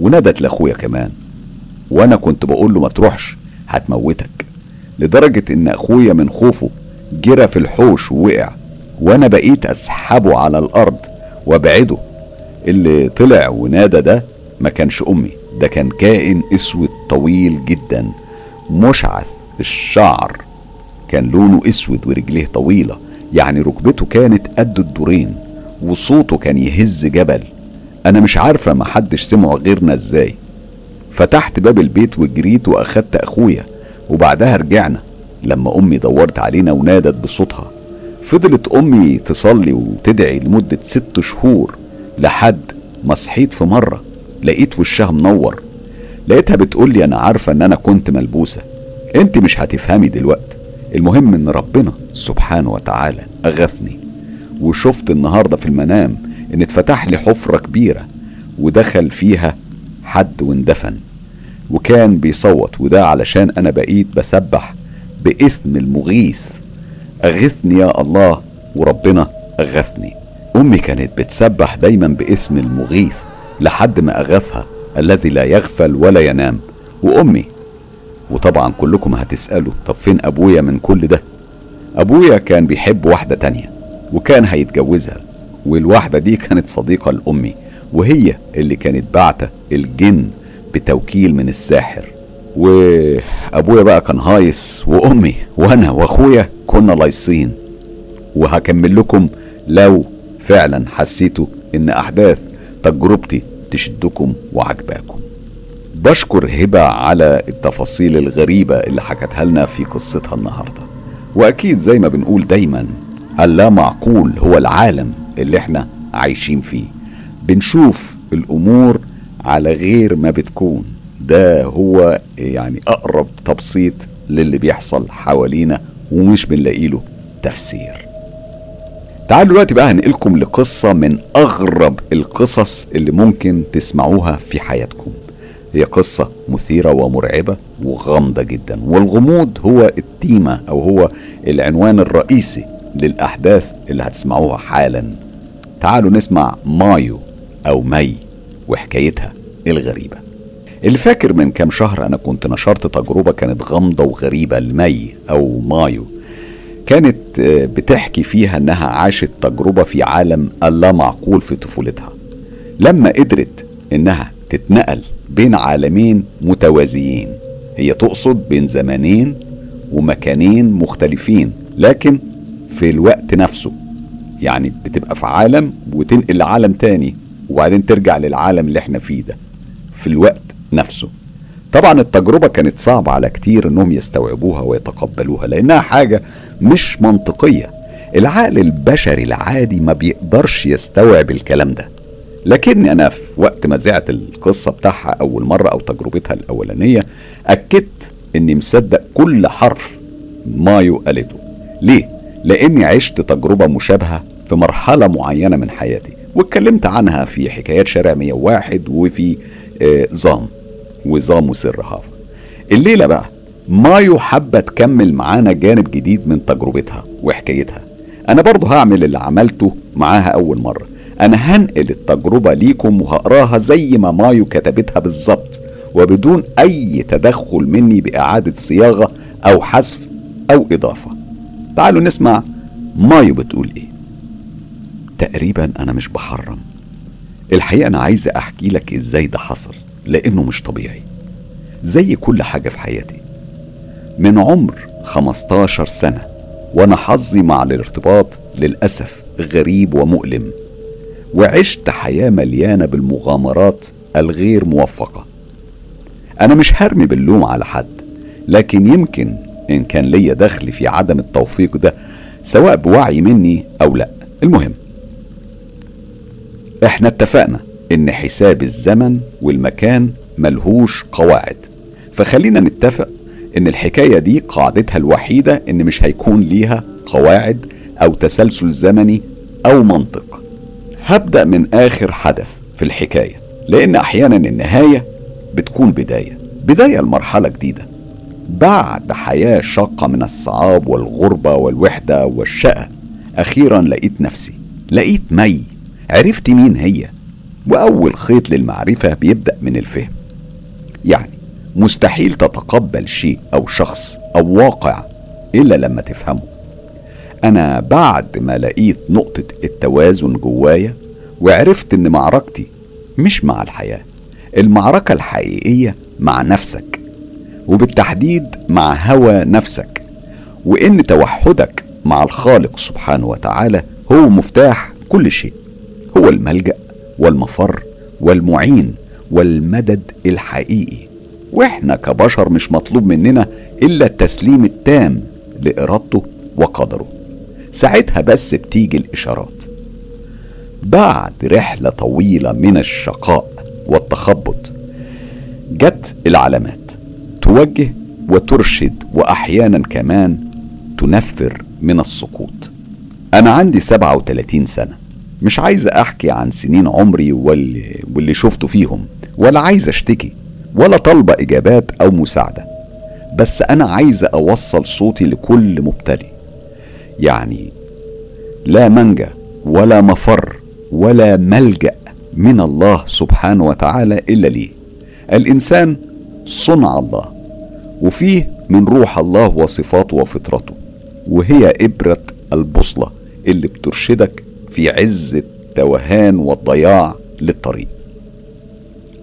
ونادت لأخويا كمان. وأنا كنت بقول له ما تروحش هتموتك. لدرجة إن أخويا من خوفه جرى في الحوش ووقع. وأنا بقيت اسحبه على الأرض وابعده. اللي طلع ونادى ده ما كانش امي ده كان كائن اسود طويل جدا مشعث الشعر. كان لونه اسود ورجليه طويلة يعني ركبته كانت قد الدورين وصوته كان يهز جبل. أنا مش عارفة ما حدش سمعه غيرنا إزاي. فتحت باب البيت وجريت واخدت اخويا وبعدها رجعنا لما امي دورت علينا ونادت بصوتها. فضلت أمي تصلي وتدعي لمدة ست شهور لحد ما صحيت في مرة لقيت وشها منور. لقيتها بتقول لي أنا عارفة إن أنا كنت ملبوسة. أنت مش هتفهمي دلوقتي. المهم إن ربنا سبحانه وتعالى أغثني. وشفت النهارده في المنام إن اتفتح لي حفرة كبيرة ودخل فيها حد واندفن. وكان بيصوت وده علشان أنا بقيت بسبح باسم المغيث. أغثني يا الله وربنا أغثني. أمي كانت بتسبح دايما باسم المغيث لحد ما أغثها الذي لا يغفل ولا ينام. وأمي وطبعا كلكم هتسألوا طب فين أبويا من كل ده؟ أبويا كان بيحب واحدة تانية وكان هيتجوزها والواحدة دي كانت صديقة لأمي وهي اللي كانت بعته الجن بتوكيل من الساحر. وأبويا بقى كان هايص وأمي وأنا وأخويا كنا لايصين. وهكمل لكم لو فعلا حسيتوا إن أحداث تجربتي تشدكم وعجباكم. بشكر هبة على التفاصيل الغريبة اللي حكتها لنا في قصتها النهاردة. وأكيد زي ما بنقول دايما اللا معقول هو العالم اللي إحنا عايشين فيه. بنشوف الأمور على غير ما بتكون. ده هو يعني أقرب تبسيط للي بيحصل حوالينا ومش بنلاقي له تفسير. تعالوا دلوقتي بقى هنقلكم لقصة من أغرب القصص اللي ممكن تسمعوها في حياتكم. هي قصة مثيرة ومرعبة وغامضة جدا والغموض هو التيمة أو هو العنوان الرئيسي للأحداث اللي هتسمعوها حالا. تعالوا نسمع مايو أو مي وحكايتها الغريبة. اللي فاكر من كام شهر أنا كنت نشرت تجربة كانت غامضة وغريبة لمي أو مايو. كانت بتحكي فيها إنها عاشت تجربة في عالم اللا معقول في طفولتها. لما قدرت إنها تتنقل بين عالمين متوازيين هي تقصد بين زمانين ومكانين مختلفين لكن في الوقت نفسه. يعني بتبقى في عالم وتنقل لعالم تاني وبعدين ترجع للعالم اللي إحنا فيه ده. في الوقت نفسه. طبعا التجربة كانت صعبة على كتير إنهم يستوعبوها ويتقبلوها لأنها حاجة مش منطقية. العقل البشري العادي ما بيقدرش يستوعب الكلام ده. لكن أنا في وقت ما زعت القصة بتاعها أول مرة أو تجربتها الأولانية أكدت إني مصدق كل حرف مايو قالته ليه؟ لأني عشت تجربة مشابهة في مرحلة معينة من حياتي واتكلمت عنها في حكايات شارع 101 وفي آه زام وزام وسر هافا الليلة بقى مايو حابة تكمل معانا جانب جديد من تجربتها وحكايتها. أنا برضه هعمل اللي عملته معاها أول مرة. أنا هنقل التجربة ليكم وهقراها زي ما مايو كتبتها بالظبط وبدون أي تدخل مني بإعادة صياغة أو حذف أو إضافة. تعالوا نسمع مايو بتقول إيه. تقريبا أنا مش بحرم. الحقيقة أنا عايزة أحكي لك إزاي ده حصل. لأنه مش طبيعي. زي كل حاجة في حياتي. من عمر 15 سنة وأنا حظي مع الارتباط للأسف غريب ومؤلم. وعشت حياة مليانة بالمغامرات الغير موفقة. أنا مش هرمي باللوم على حد لكن يمكن إن كان ليا دخل في عدم التوفيق ده سواء بوعي مني أو لأ. المهم إحنا اتفقنا إن حساب الزمن والمكان ملهوش قواعد. فخلينا نتفق إن الحكاية دي قاعدتها الوحيدة إن مش هيكون ليها قواعد أو تسلسل زمني أو منطق. هبدأ من آخر حدث في الحكاية لأن أحيانا النهاية بتكون بداية بداية لمرحلة جديدة. بعد حياة شاقة من الصعاب والغربة والوحدة والشقة أخيرا لقيت نفسي لقيت مي. عرفت مين هي؟ وأول خيط للمعرفة بيبدأ من الفهم. يعني مستحيل تتقبل شيء أو شخص أو واقع إلا لما تفهمه. أنا بعد ما لقيت نقطة التوازن جوايا وعرفت إن معركتي مش مع الحياة المعركة الحقيقية مع نفسك وبالتحديد مع هوى نفسك وإن توحدك مع الخالق سبحانه وتعالى هو مفتاح كل شيء هو الملجأ. والمفر والمعين والمدد الحقيقي. وإحنا كبشر مش مطلوب مننا إلا التسليم التام لإرادته وقدره. ساعتها بس بتيجي الإشارات. بعد رحلة طويلة من الشقاء والتخبط جت العلامات توجه وترشد وأحيانا كمان تنفر من السقوط. أنا عندي 37 سنة. مش عايز احكي عن سنين عمري واللي, واللي شفته فيهم ولا عايز اشتكي ولا طالبة اجابات أو مساعدة. بس أنا عايز اوصل صوتي لكل مبتلي. يعني لا منجا ولا مفر ولا ملجأ من الله سبحانه وتعالى إلا ليه الإنسان صنع الله وفيه من روح الله وصفاته وفطرته وهي إبرة البوصلة اللي بترشدك في عز التوهان والضياع للطريق.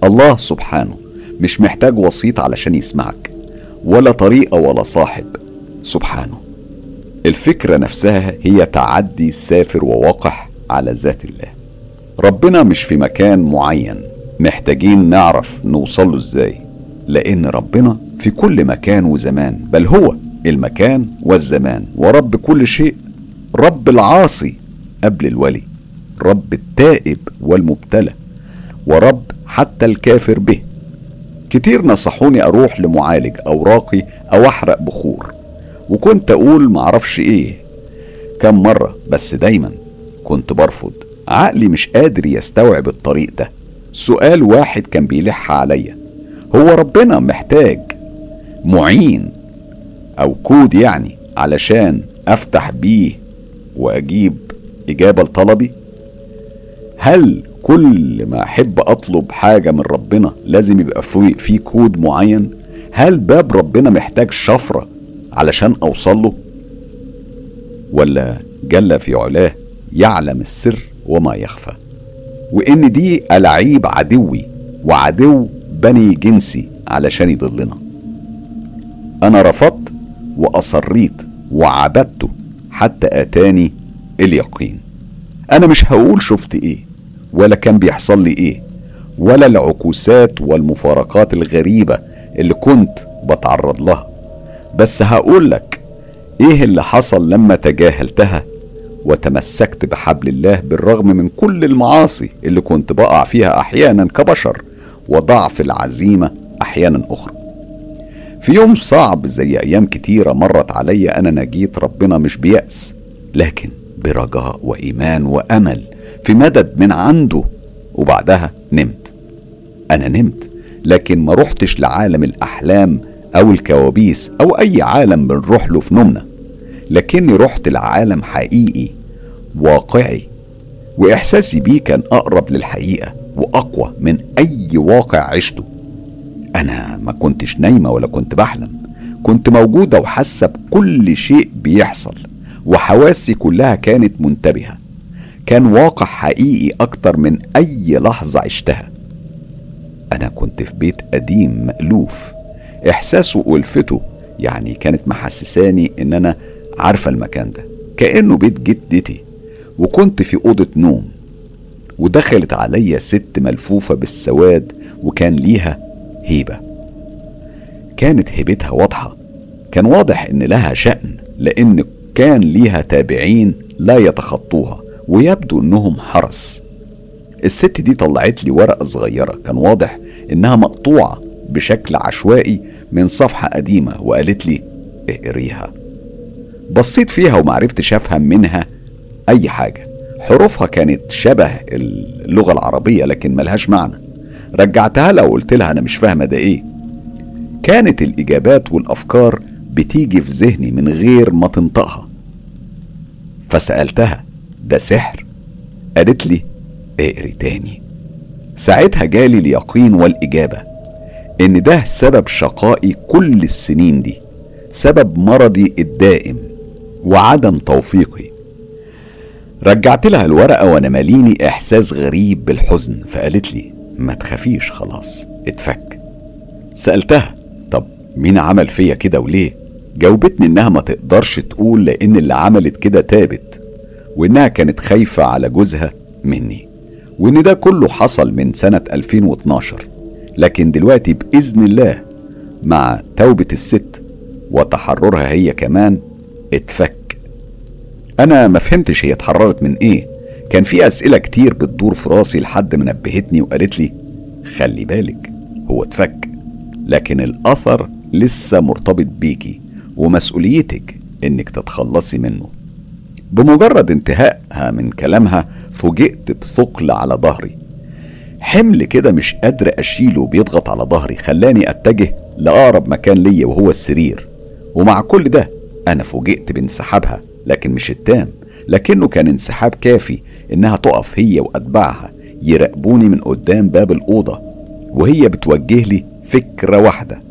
الله سبحانه مش محتاج وسيط علشان يسمعك ولا طريقة ولا صاحب. سبحانه. الفكرة نفسها هي تعدي سافر ووقح على ذات الله. ربنا مش في مكان معين محتاجين نعرف نوصله إزاي. لأن ربنا في كل مكان وزمان بل هو المكان والزمان. ورب كل شيء رب العاصي. قبل الولي رب التائب والمبتلى ورب حتى الكافر به. كتير نصحوني أروح لمعالج أو راقي أو أحرق بخور وكنت أقول معرفش إيه. كم مرة بس دايما كنت برفض. عقلي مش قادر يستوعب الطريق ده. سؤال واحد كان بيلح عليا. هو ربنا محتاج معين أو كود يعني علشان أفتح بيه وأجيب إجابة لطلبي هل كل ما أحب أطلب حاجة من ربنا لازم يبقى في في كود معين؟ هل باب ربنا محتاج شفرة علشان أوصل له؟ ولا جل في علاه يعلم السر وما يخفى؟ وإن دي العيب عدوي وعدو بني جنسي علشان يضلنا أنا رفضت وأصريت وعبدته حتى آتاني اليقين. أنا مش هقول شفت إيه ولا كان بيحصل لي إيه ولا العكوسات والمفارقات الغريبة اللي كنت بتعرض لها. بس هقول لك إيه اللي حصل لما تجاهلتها وتمسكت بحبل الله بالرغم من كل المعاصي اللي كنت بقع فيها أحيانا كبشر وضعف العزيمة أحيانا أخرى. في يوم صعب زي أيام كتيرة مرت عليا أنا نجيت ربنا مش بيأس لكن برجاء وإيمان وأمل في مدد من عنده. وبعدها نمت. أنا نمت لكن ما رحتش لعالم الأحلام أو الكوابيس أو أي عالم بنروح له في نومنا لكني رحت لعالم حقيقي واقعي. وإحساسي بيه كان أقرب للحقيقة وأقوى من أي واقع عشته. أنا ما كنتش نايمة ولا كنت بحلم. كنت موجودة وحاسة بكل شيء بيحصل. وحواسي كلها كانت منتبهة. كان واقع حقيقي أكتر من أي لحظة عشتها. أنا كنت في بيت قديم مألوف. إحساسه والفته يعني كانت محسساني إن أنا عارفة المكان ده. كأنه بيت جدتي وكنت في أوضة نوم. ودخلت عليا ست ملفوفة بالسواد وكان ليها هيبة. كانت هيبتها واضحة. كان واضح إن لها شأن لأن كان ليها تابعين لا يتخطوها ويبدو إنهم حرس. الست دي طلعت لي ورقة صغيرة كان واضح إنها مقطوعة بشكل عشوائي من صفحة قديمة وقالت لي اقريها. بصيت فيها ومعرفتش أفهم منها أي حاجة. حروفها كانت شبه اللغة العربية لكن ملهاش معنى. رجعتها لها وقلت لها أنا مش فاهمة ده إيه. كانت الإجابات والأفكار بتيجي في ذهني من غير ما تنطقها. فسألتها ده سحر؟ قالت لي اقري تاني. ساعتها جالي اليقين والإجابة إن ده سبب شقائي كل السنين دي سبب مرضي الدائم وعدم توفيقي. رجعت لها الورقة وأنا ماليني إحساس غريب بالحزن فقالت لي ما تخافيش خلاص اتفك. سألتها طب مين عمل فيا كده وليه؟ جاوبتني إنها ما تقدرش تقول لأن اللي عملت كده تابت وإنها كانت خايفة على جوزها مني وإن ده كله حصل من سنة 2012 لكن دلوقتي بإذن الله مع توبة الست وتحررها هي كمان اتفك. أنا ما فهمتش هي اتحررت من إيه كان في أسئلة كتير بتدور في راسي لحد ما نبهتني وقالت لي خلي بالك هو اتفك لكن الأثر لسه مرتبط بيكي. ومسؤوليتك إنك تتخلصي منه. بمجرد انتهائها من كلامها فوجئت بثقل على ظهري. حمل كده مش قادر أشيله بيضغط على ظهري خلاني أتجه لأقرب مكان ليا وهو السرير. ومع كل ده أنا فوجئت بانسحابها لكن مش التام لكنه كان انسحاب كافي إنها تقف هي وأتباعها يراقبوني من قدام باب الأوضة وهي بتوجه لي فكرة واحدة.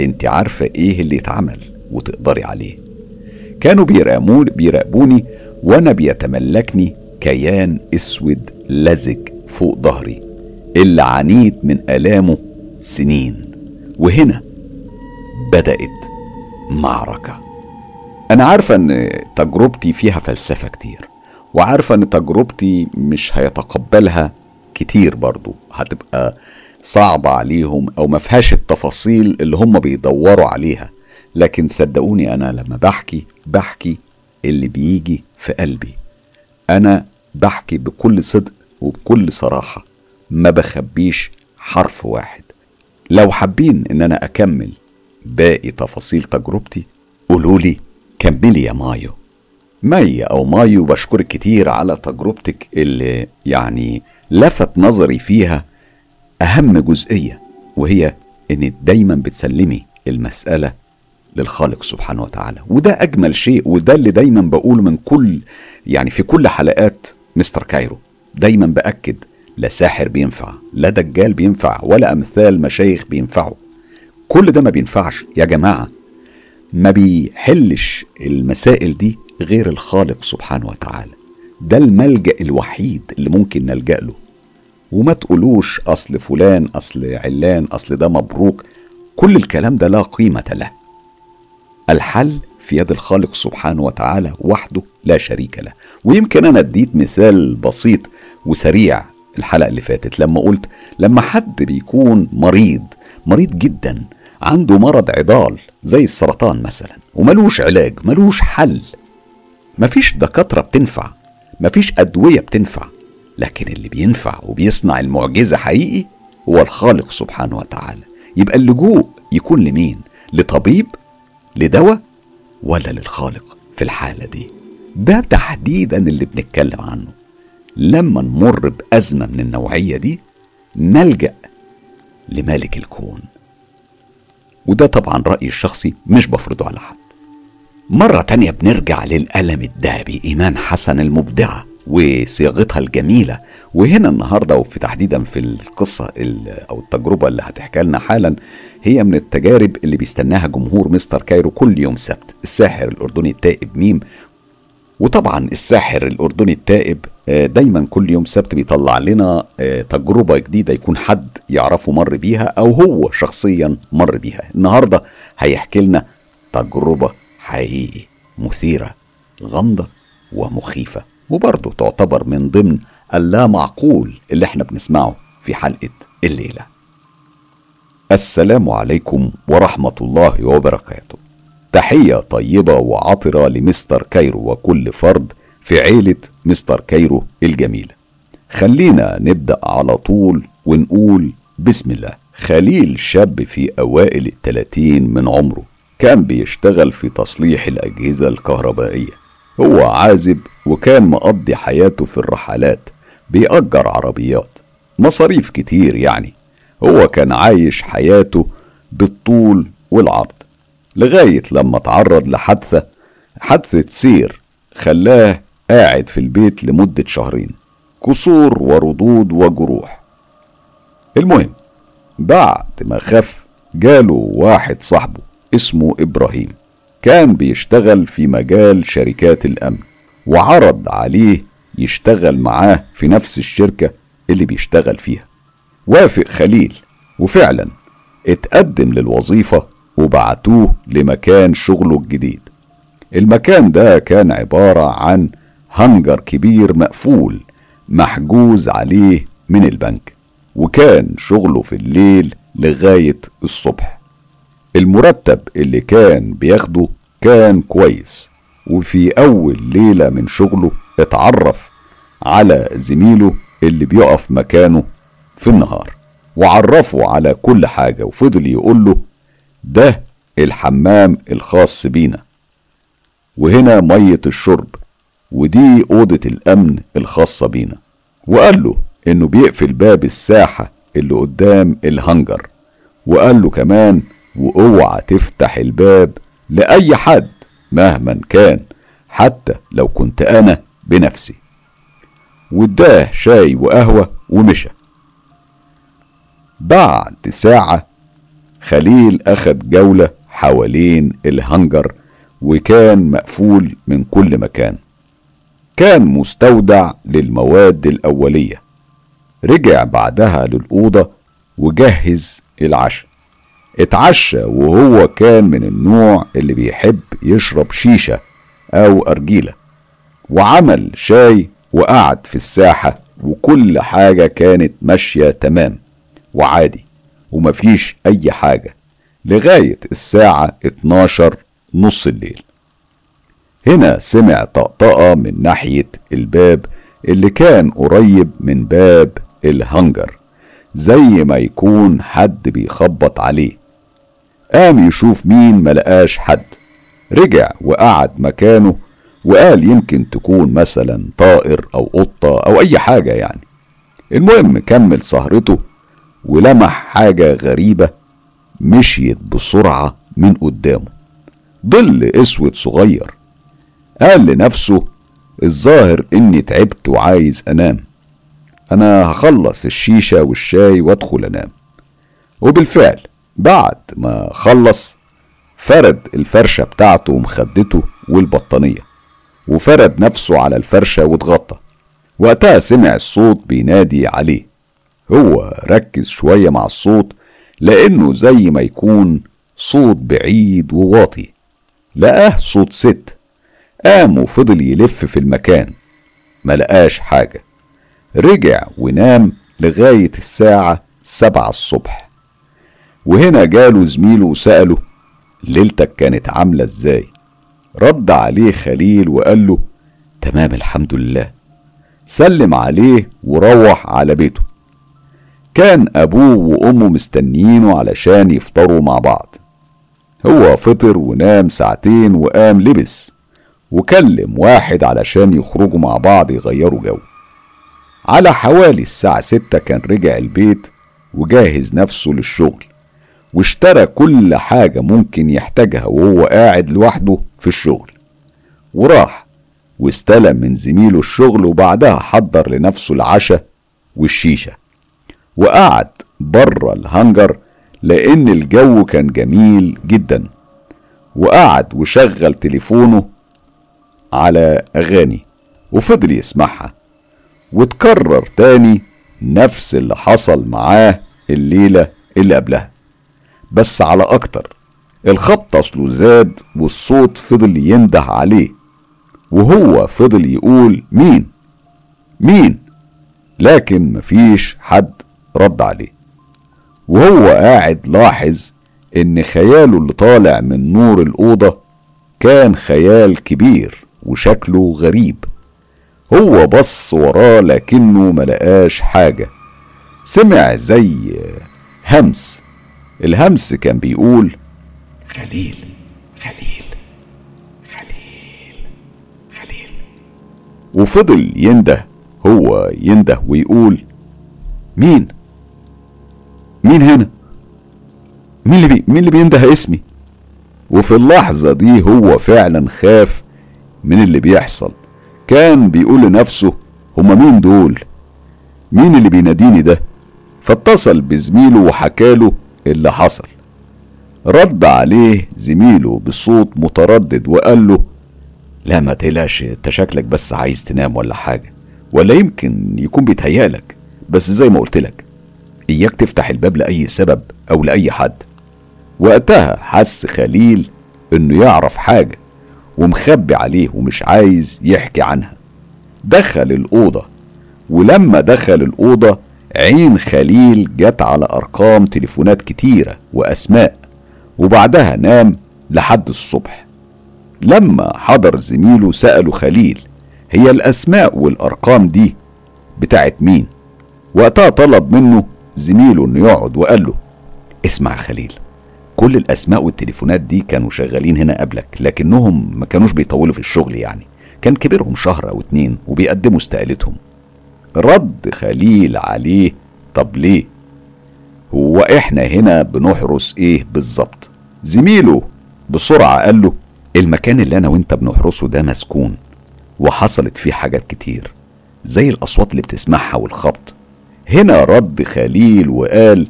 انت عارفة إيه اللي اتعمل وتقدري عليه. كانوا بيراقبوني بيراقبوني وأنا بيتملكني كيان اسود لزج فوق ظهري اللي عانيت من آلامه سنين. وهنا بدأت معركة. أنا عارفة إن تجربتي فيها فلسفة كتير وعارفة إن تجربتي مش هيتقبلها كتير برضو هتبقى صعبة عليهم أو ما فيهاش التفاصيل اللي هم بيدوروا عليها. لكن صدقوني أنا لما بحكي بحكي اللي بيجي في قلبي. أنا بحكي بكل صدق وبكل صراحة ما بخبيش حرف واحد. لو حابين إن أنا أكمل باقي تفاصيل تجربتي قولولي كملي يا مايو. مي أو مايو بشكرك كتير على تجربتك اللي يعني لفت نظري فيها أهم جزئية وهي إن دايما بتسلمي المسألة للخالق سبحانه وتعالى. وده أجمل شيء وده اللي دايما بقوله من كل يعني في كل حلقات مستر كايرو. دايما بأكد لا ساحر بينفع لا دجال بينفع ولا أمثال مشايخ بينفعوا. كل ده ما بينفعش. يا جماعة ما بيحلش المسائل دي غير الخالق سبحانه وتعالى. ده الملجأ الوحيد اللي ممكن نلجأ له. وما تقولوش أصل فلان أصل علان أصل ده مبروك. كل الكلام ده لا قيمة له. الحل في يد الخالق سبحانه وتعالى وحده لا شريك له. ويمكن أنا أديت مثال بسيط وسريع الحلقة اللي فاتت. لما قلت لما حد بيكون مريض مريض جدا عنده مرض عضال زي السرطان مثلا وملوش علاج ملوش حل مفيش دكاترة بتنفع مفيش أدوية بتنفع لكن اللي بينفع وبيصنع المعجزة حقيقي هو الخالق سبحانه وتعالى. يبقى اللجوء يكون لمين؟ لطبيب؟ لدواء؟ ولا للخالق في الحالة دي؟ ده تحديدا اللي بنتكلم عنه. لما نمر بأزمة من النوعية دي نلجأ لمالك الكون. وده طبعا رأيي الشخصي مش بفرضه على حد. مرة تانية بنرجع للألم الذهبي إيمان حسن المبدعة. وصياغتها الجميلة. وهنا النهاردة وفي تحديدا في القصة أو التجربة اللي هتحكي لنا حالا هي من التجارب اللي بيستناها جمهور مستر كايرو كل يوم سبت الساحر الأردني التائب ميم. وطبعا الساحر الأردني التائب آه، دايما كل يوم سبت بيطلع لنا آه، تجربة جديدة يكون حد يعرفه مر بيها أو هو شخصيا مر بيها. النهاردة هيحكي لنا تجربة حقيقي مثيرة غامضة ومخيفة. وبرضه تعتبر من ضمن اللا معقول اللي إحنا بنسمعه في حلقة الليلة. السلام عليكم ورحمة الله وبركاته. تحية طيبة وعطرة لمستر كايرو وكل فرد في عيلة مستر كايرو الجميلة خلينا نبدأ على طول ونقول بسم الله. خليل شاب في أوائل التلاتين من عمره كان بيشتغل في تصليح الأجهزة الكهربائية. هو عازب وكان مقضي حياته في الرحلات بيأجر عربيات مصاريف كتير يعني. هو كان عايش حياته بالطول والعرض لغاية لما تعرض لحادثة حادثة سير خلاه قاعد في البيت لمدة شهرين كسور وردود وجروح. المهم بعد ما خف جاله واحد صاحبه اسمه إبراهيم. كان بيشتغل في مجال شركات الأمن وعرض عليه يشتغل معاه في نفس الشركة اللي بيشتغل فيها. وافق خليل وفعلا اتقدم للوظيفة وبعتوه لمكان شغله الجديد. المكان ده كان عبارة عن هنجر كبير مقفول محجوز عليه من البنك وكان شغله في الليل لغاية الصبح. المرتب اللي كان بياخده كان كويس. وفي أول ليلة من شغله اتعرف على زميله اللي بيقف مكانه في النهار. وعرفه على كل حاجة وفضل يقول له ده الحمام الخاص بينا. وهنا مية الشرب ودي أوضة الأمن الخاصة بينا. وقال له إنه بيقفل باب الساحة اللي قدام الهنجر وقال له كمان وأوعى تفتح الباب لأي حد مهما كان حتى لو كنت أنا بنفسي. واداه شاي وقهوة ومشى بعد ساعة خليل أخد جولة حوالين الهنجر وكان مقفول من كل مكان. كان مستودع للمواد الأولية. رجع بعدها للأوضة وجهز العشاء. اتعشى وهو كان من النوع اللي بيحب يشرب شيشة أو أرجيلة وعمل شاي وقعد في الساحة وكل حاجة كانت ماشية تمام وعادي ومفيش أي حاجة لغاية الساعة 12 نص الليل. هنا سمع طقطقة من ناحية الباب اللي كان قريب من باب الهنجر زي ما يكون حد بيخبط عليه. قام يشوف مين ملقاش حد. رجع وقعد مكانه وقال يمكن تكون مثلا طائر أو قطة أو أي حاجة يعني. المهم كمل سهرته ولمح حاجة غريبة مشيت بسرعة من قدامه. ظل أسود صغير. قال لنفسه الظاهر إني تعبت وعايز أنام. أنا هخلص الشيشة والشاي وأدخل أنام. وبالفعل بعد ما خلص فرد الفرشة بتاعته ومخدته والبطانية وفرد نفسه على الفرشة واتغطى. وقتها سمع الصوت بينادي عليه. هو ركز شوية مع الصوت لأنه زي ما يكون صوت بعيد وواطي. لقاه صوت ست. قام وفضل يلف في المكان. ما لقاش حاجة. رجع ونام لغاية الساعة سبعة الصبح. وهنا جاله زميله وسأله ليلتك كانت عاملة إزاي؟ رد عليه خليل وقال له تمام الحمد لله. سلم عليه وروح على بيته. كان أبوه وأمه مستنيينه علشان يفطروا مع بعض. هو فطر ونام ساعتين وقام لبس وكلم واحد علشان يخرجوا مع بعض يغيروا جو. على حوالي الساعة ستة كان رجع البيت وجاهز نفسه للشغل. واشترى كل حاجة ممكن يحتاجها وهو قاعد لوحده في الشغل. وراح واستلم من زميله الشغل وبعدها حضر لنفسه العشاء والشيشة. وقعد بره الهنجر لأن الجو كان جميل جدا. وقعد وشغل تليفونه على أغاني وفضل يسمعها. وتكرر تاني نفس اللي حصل معاه الليلة اللي قبلها. بس على أكتر. الخبط أصله زاد والصوت فضل ينده عليه. وهو فضل يقول مين؟ مين؟ لكن مفيش حد رد عليه. وهو قاعد لاحظ إن خياله اللي طالع من نور الأوضة كان خيال كبير وشكله غريب. هو بص وراه لكنه ملقاش حاجة. سمع زي همس. الهمس كان بيقول خليل خليل خليل خليل. وفضل ينده هو ينده ويقول مين؟ مين هنا؟ مين اللي بي مين اللي بينده اسمي؟ وفي اللحظة دي هو فعلا خاف من اللي بيحصل. كان بيقول لنفسه هما مين دول؟ مين اللي بيناديني ده؟ فاتصل بزميله وحكاله اللي حصل. رد عليه زميله بصوت متردد وقال له لا ما تقلقش انت شكلك بس عايز تنام ولا حاجة ولا يمكن يكون بيتهيألك بس زي ما قلت لك إياك تفتح الباب لأي سبب أو لأي حد. وقتها حس خليل إنه يعرف حاجة ومخبي عليه ومش عايز يحكي عنها. دخل الأوضة ولما دخل الأوضة عين خليل جت على أرقام تليفونات كتيرة وأسماء وبعدها نام لحد الصبح. لما حضر زميله سأله خليل هي الأسماء والأرقام دي بتاعت مين؟ وقتها طلب منه زميله إنه يقعد وقال له اسمع خليل كل الأسماء والتليفونات دي كانوا شغالين هنا قبلك لكنهم ما كانوش بيطولوا في الشغل يعني كان كبيرهم شهر أو اتنين وبيقدموا استقالتهم. رد خليل عليه. طب ليه؟ هو إحنا هنا بنحرس إيه بالظبط؟ زميله. بسرعة قال له المكان اللي أنا وأنت بنحرسه ده مسكون وحصلت فيه حاجات كتير زي الأصوات اللي بتسمعها والخبط. هنا رد خليل وقال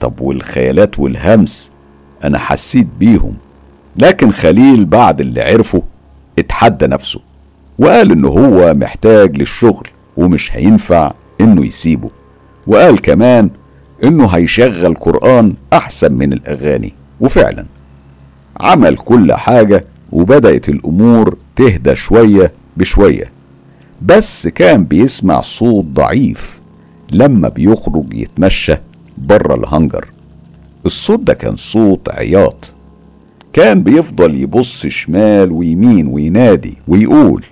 طب والخيالات والهمس؟ أنا حسيت بيهم. لكن خليل بعد اللي عرفه اتحدى نفسه وقال انه هو محتاج للشغل. ومش هينفع إنه يسيبه. وقال كمان إنه هيشغل قرآن أحسن من الأغاني. وفعلا عمل كل حاجة وبدأت الأمور تهدى شوية بشوية. بس كان بيسمع صوت ضعيف لما بيخرج يتمشى بره الهنجر الصوت ده كان صوت عياط. كان بيفضل يبص شمال ويمين وينادي ويقول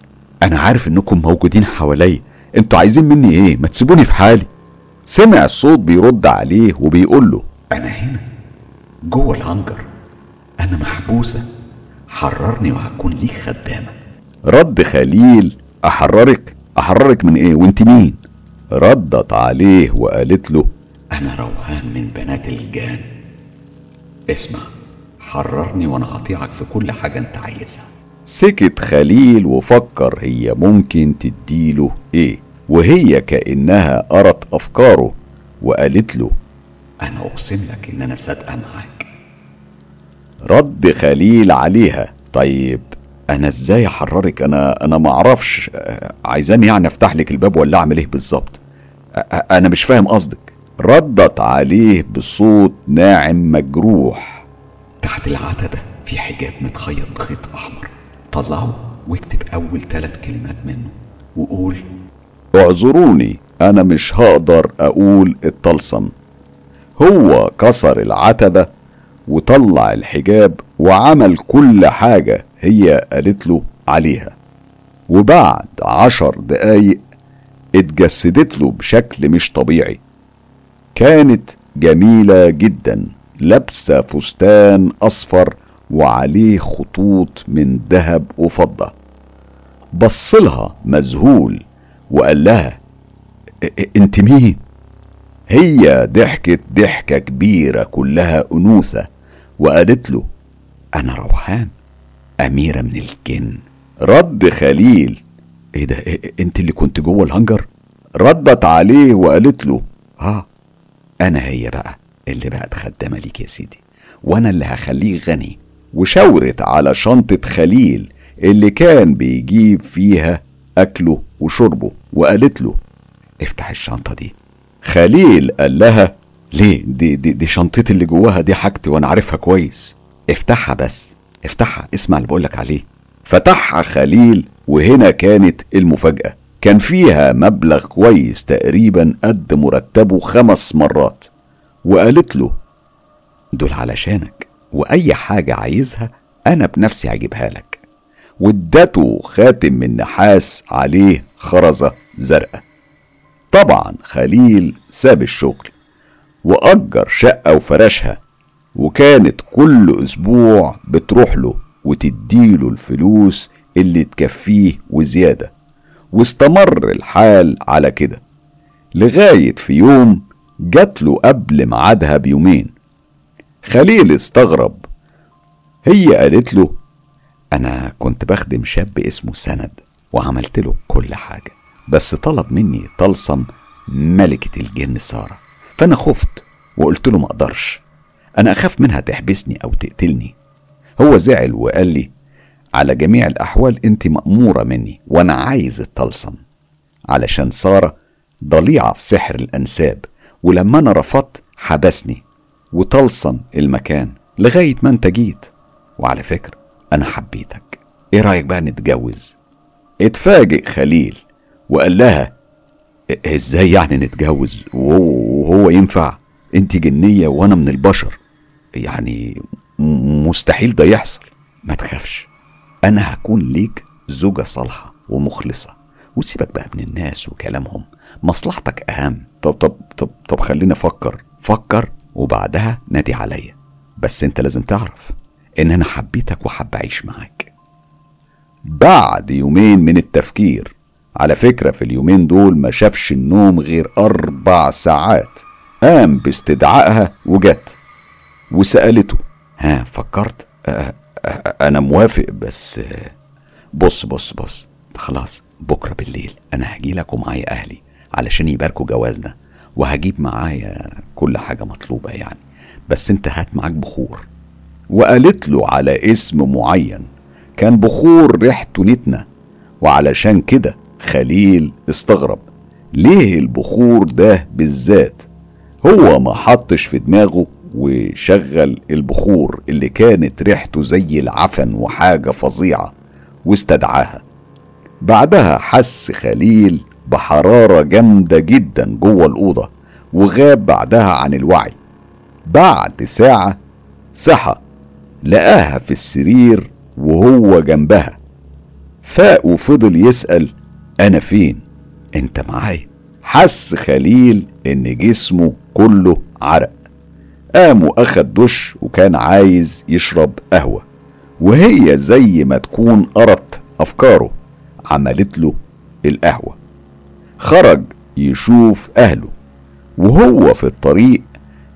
أنا عارف إنكم موجودين حواليا. أنتوا عايزين مني إيه؟ ما تسيبوني في حالي. سمع الصوت بيرد عليه وبيقول له أنا هنا جوه الهنجر أنا محبوسة. حررني وهكون ليك خدامة. رد خليل أحررك؟ أحررك من إيه؟ وأنت مين؟ ردت عليه وقالت له أنا روحان من بنات الجان. اسمع حررني وأنا هطيعك في كل حاجة أنت عايزها. سكت خليل وفكر هي ممكن تديله إيه. وهي كأنها قرت أفكاره وقالت له أنا أقسم لك إن أنا صادقة معاك. رد خليل عليها طيب أنا إزاي أحررك؟ أنا أنا ما أعرفش عايزاني يعني أفتح لك الباب ولا أعمل إيه بالظبط؟ أنا مش فاهم قصدك. ردت عليه بصوت ناعم مجروح. تحت العتبة في حجاب متخيط بخيط أحمر. طلعه واكتب أول ثلاث كلمات منه وقول اعذروني أنا مش هقدر أقول الطلسم. هو كسر العتبة وطلع الحجاب وعمل كل حاجة هي قالت له عليها. وبعد عشر دقايق اتجسدت له بشكل مش طبيعي. كانت جميلة جدا لابسة فستان أصفر وعليه خطوط من ذهب وفضة. بصلها مذهول وقال لها انت مين هي ضحكت ضحكة كبيرة كلها أنوثة وقالت له أنا روحان أميرة من الجن. رد خليل إيه ده إيه أنت اللي كنت جوه الهنجر ردت عليه وقالت له آه أنا هي بقى اللي بقت خدامة ليك يا سيدي وأنا اللي هخليه غني. وشاورت على شنطة خليل اللي كان بيجيب فيها أكله. وشربه وقالت له افتح الشنطة دي. خليل قال لها ليه؟ دي, دي, دي شنطتي اللي جواها دي حاجتي وأنا عارفها كويس. افتحها بس افتحها اسمع اللي بقولك عليه. فتحها خليل وهنا كانت المفاجأة. كان فيها مبلغ كويس تقريبا قد مرتبه خمس مرات. وقالت له دول علشانك وأي حاجة عايزها أنا بنفسي هجيبها لك. وادته خاتم من نحاس عليه خرزة زرقاء. طبعا خليل ساب الشغل وأجر شقة وفرشها وكانت كل أسبوع بتروح له وتديله الفلوس اللي تكفيه وزيادة. واستمر الحال على كده لغاية في يوم جات له قبل ميعادها بيومين. خليل استغرب هي قالت له أنا كنت بخدم شاب اسمه سند وعملت له كل حاجة بس طلب مني طلسم ملكة الجن سارة فأنا خفت وقلت له مقدرش أنا أخاف منها تحبسني أو تقتلني. هو زعل وقال لي على جميع الأحوال أنت مأمورة مني وأنا عايز الطلسم علشان سارة ضليعة في سحر الأنساب ولما أنا رفضت حبسني وطلسم المكان لغاية ما أنت جيت. وعلى فكرة أنا حبيتك. إيه رأيك بقى نتجوز؟ اتفاجئ خليل وقال لها إزاي يعني نتجوز؟ وهو ينفع؟ أنت جنية وأنا من البشر. يعني مستحيل ده يحصل. ما تخافش أنا هكون ليك زوجة صالحة ومخلصة. وسيبك بقى من الناس وكلامهم. مصلحتك أهم. طب طب طب طب خليني أفكر. فكر وبعدها نادي عليا. بس أنت لازم تعرف إن أنا حبيتك وحب أعيش معاك. بعد يومين من التفكير على فكرة في اليومين دول ما شافش النوم غير أربع ساعات. قام باستدعائها وجت وسألته ها فكرت؟ أه أه أنا موافق بس بص بص بص خلاص بكرة بالليل أنا هجيلك ومعايا أهلي علشان يباركوا جوازنا وهجيب معايا كل حاجة مطلوبة يعني بس أنت هات معاك بخور. وقالت له على اسم معين. كان بخور ريحته نتنة وعلشان كده خليل استغرب. ليه البخور ده بالذات؟ هو ما حطش في دماغه وشغل البخور اللي كانت ريحته زي العفن وحاجة فظيعة واستدعاها. بعدها حس خليل بحرارة جامدة جدا جوه الأوضة وغاب بعدها عن الوعي. بعد ساعة صحى. لقاها في السرير وهو جنبها. فاق وفضل يسأل أنا فين؟ أنت معايا. حس خليل إن جسمه كله عرق. قام وأخد دش وكان عايز يشرب قهوة. وهي زي ما تكون قرت أفكاره عملت له القهوة. خرج يشوف أهله. وهو في الطريق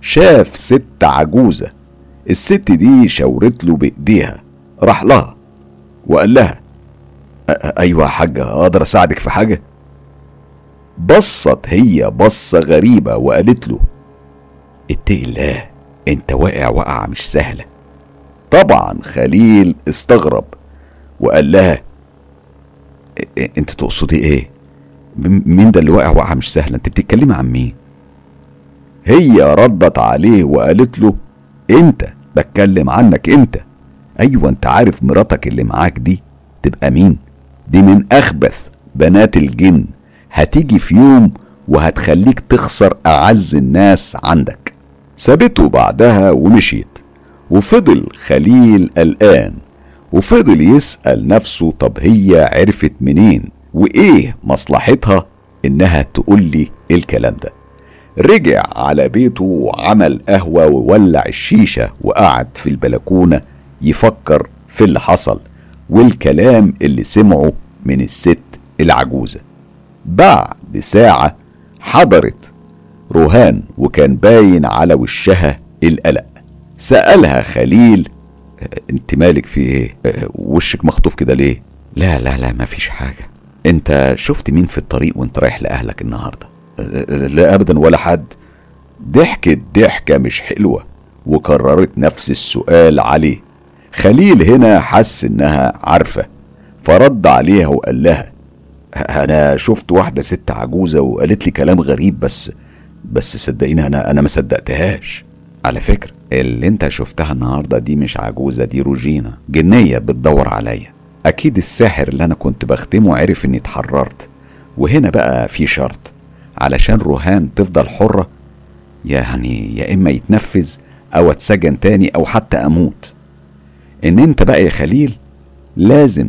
شاف ست عجوزة الست دي شاورت له بإيديها راح لها وقال لها أيوة يا حاجة أقدر أساعدك في حاجة؟ بصت هي بصة غريبة وقالت له اتقي الله أنت واقع وقعة مش سهلة. طبعا خليل استغرب وقال لها أنت تقصدي إيه؟ مين ده اللي واقع وقعة مش سهلة؟ أنت بتتكلمي عن مين؟ هي ردت عليه وقالت له أنت بتكلم عنك انت. أيوه انت عارف مراتك اللي معاك دي تبقى مين؟ دي من أخبث بنات الجن. هتيجي في يوم وهتخليك تخسر أعز الناس عندك. سابته بعدها ومشيت. وفضل خليل قلقان وفضل يسأل نفسه طب هي عرفت منين؟ وإيه مصلحتها؟ إنها تقول لي الكلام ده. رجع على بيته وعمل قهوة وولع الشيشة وقعد في البلكونة يفكر في اللي حصل والكلام اللي سمعه من الست العجوزة. بعد ساعة حضرت روهان وكان باين على وشها القلق. سألها خليل انت مالك في إيه؟ وشك مخطوف كده ليه؟ لا لا لا مفيش حاجة. انت شفت مين في الطريق وانت رايح لأهلك النهاردة؟ لا أبدا ولا حد. ضحكت ضحكة مش حلوة وكررت نفس السؤال عليه خليل هنا حس إنها عارفة فرد عليها وقال لها أنا شفت واحدة ست عجوزة وقالت لي كلام غريب بس بس صدقيني أنا أنا ما صدقتهاش. على فكرة اللي أنت شفتها النهاردة دي مش عجوزة دي روجينا. جنية بتدور عليا. أكيد الساحر اللي أنا كنت بخدمه عرف إني اتحررت. وهنا بقى في شرط. علشان روهان تفضل حرة يعني يا إما يتنفذ أو أتسجن تاني أو حتى أموت. إن أنت بقى يا خليل لازم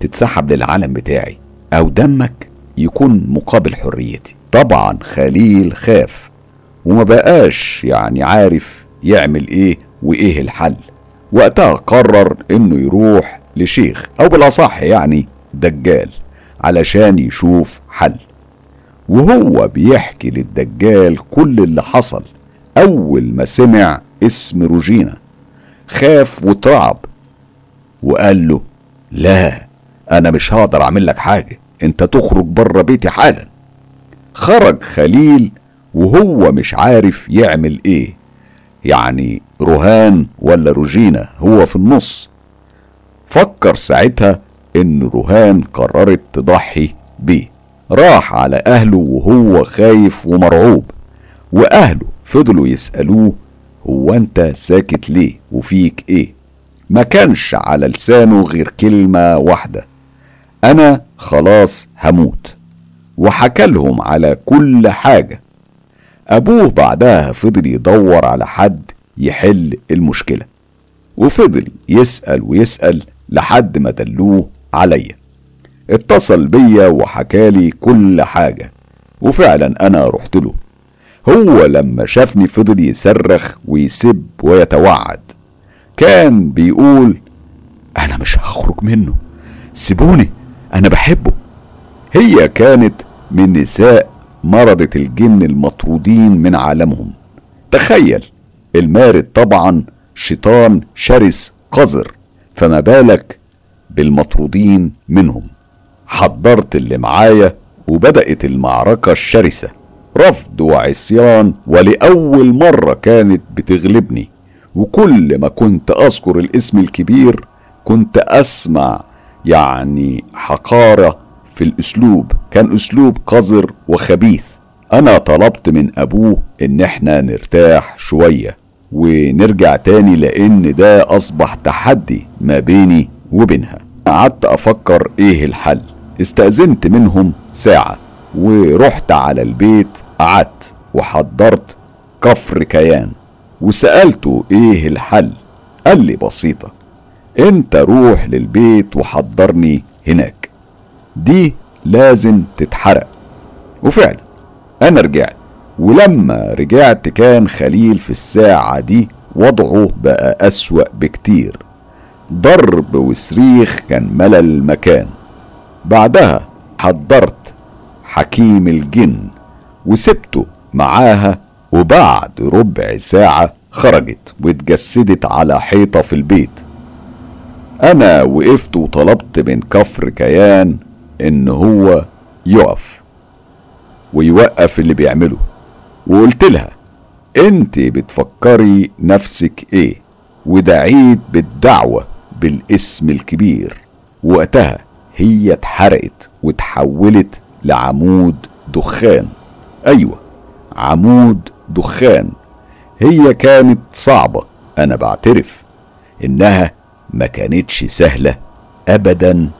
تتسحب للعالم بتاعي أو دمك يكون مقابل حريتي. طبعا خليل خاف وما بقاش يعني عارف يعمل إيه وإيه الحل. وقتها قرر إنه يروح لشيخ أو بالأصح يعني دجال علشان يشوف حل. وهو بيحكي للدجال كل اللي حصل. أول ما سمع اسم روجينا خاف واترعب وقال له لا أنا مش هقدر أعمل لك حاجة أنت تخرج بره بيتي حالا. خرج خليل وهو مش عارف يعمل إيه. يعني رهان ولا روجينا هو في النص. فكر ساعتها إن رهان قررت تضحي بيه. راح على أهله وهو خايف ومرعوب وأهله فضلوا يسألوه هو أنت ساكت ليه؟ وفيك إيه؟ ما كانش على لسانه غير كلمة واحدة أنا خلاص هموت وحكى لهم على كل حاجة. أبوه بعدها فضل يدور على حد يحل المشكلة وفضل يسأل ويسأل لحد ما دلوه عليا. اتصل بيا وحكالي كل حاجة. وفعلا أنا رحت له. هو لما شافني فضل يصرخ ويسب ويتوعد. كان بيقول أنا مش هخرج منه. سيبوني أنا بحبه. هي كانت من نساء مرضة الجن المطرودين من عالمهم. تخيل المارد طبعا شيطان شرس قذر. فما بالك بالمطرودين منهم. حضرت اللي معايا وبدأت المعركة الشرسة. رفض وعصيان ولأول مرة كانت بتغلبني. وكل ما كنت أذكر الاسم الكبير كنت أسمع يعني حقارة في الأسلوب. كان أسلوب قذر وخبيث. أنا طلبت من أبوه إن إحنا نرتاح شوية ونرجع تاني لأن ده أصبح تحدي ما بيني وبينها. قعدت أفكر إيه الحل. استأذنت منهم ساعة ورحت على البيت قعدت وحضرت كفر كيان وسألته إيه الحل قال لي بسيطة أنت روح للبيت وحضرني هناك دي لازم تتحرق. وفعلا أنا رجعت ولما رجعت كان خليل في الساعة دي وضعه بقى أسوأ بكتير ضرب وصريخ كان ملى المكان بعدها حضرت حكيم الجن وسبته معاها وبعد ربع ساعة خرجت واتجسدت على حيطة في البيت. أنا وقفت وطلبت من كفر كيان إن هو يقف ويوقف اللي بيعمله. وقلت لها أنت بتفكري نفسك إيه؟ ودعيت بالدعوة بالاسم الكبير. وقتها هي اتحرقت وتحولت لعمود دخان. أيوه عمود دخان. هي كانت صعبة أنا بعترف إنها ما كانتش سهلة ابدا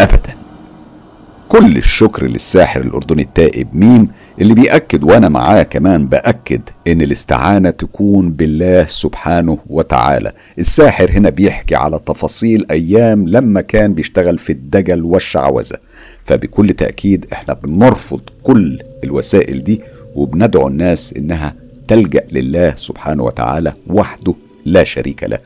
ابدا. كل الشكر للساحر الأردني التائب ميم اللي بيأكد وأنا معاه كمان بأكد إن الاستعانة تكون بالله سبحانه وتعالى. الساحر هنا بيحكي على تفاصيل أيام لما كان بيشتغل في الدجل والشعوذة. فبكل تأكيد إحنا بنرفض كل الوسائل دي وبندعو الناس إنها تلجأ لله سبحانه وتعالى وحده لا شريك له.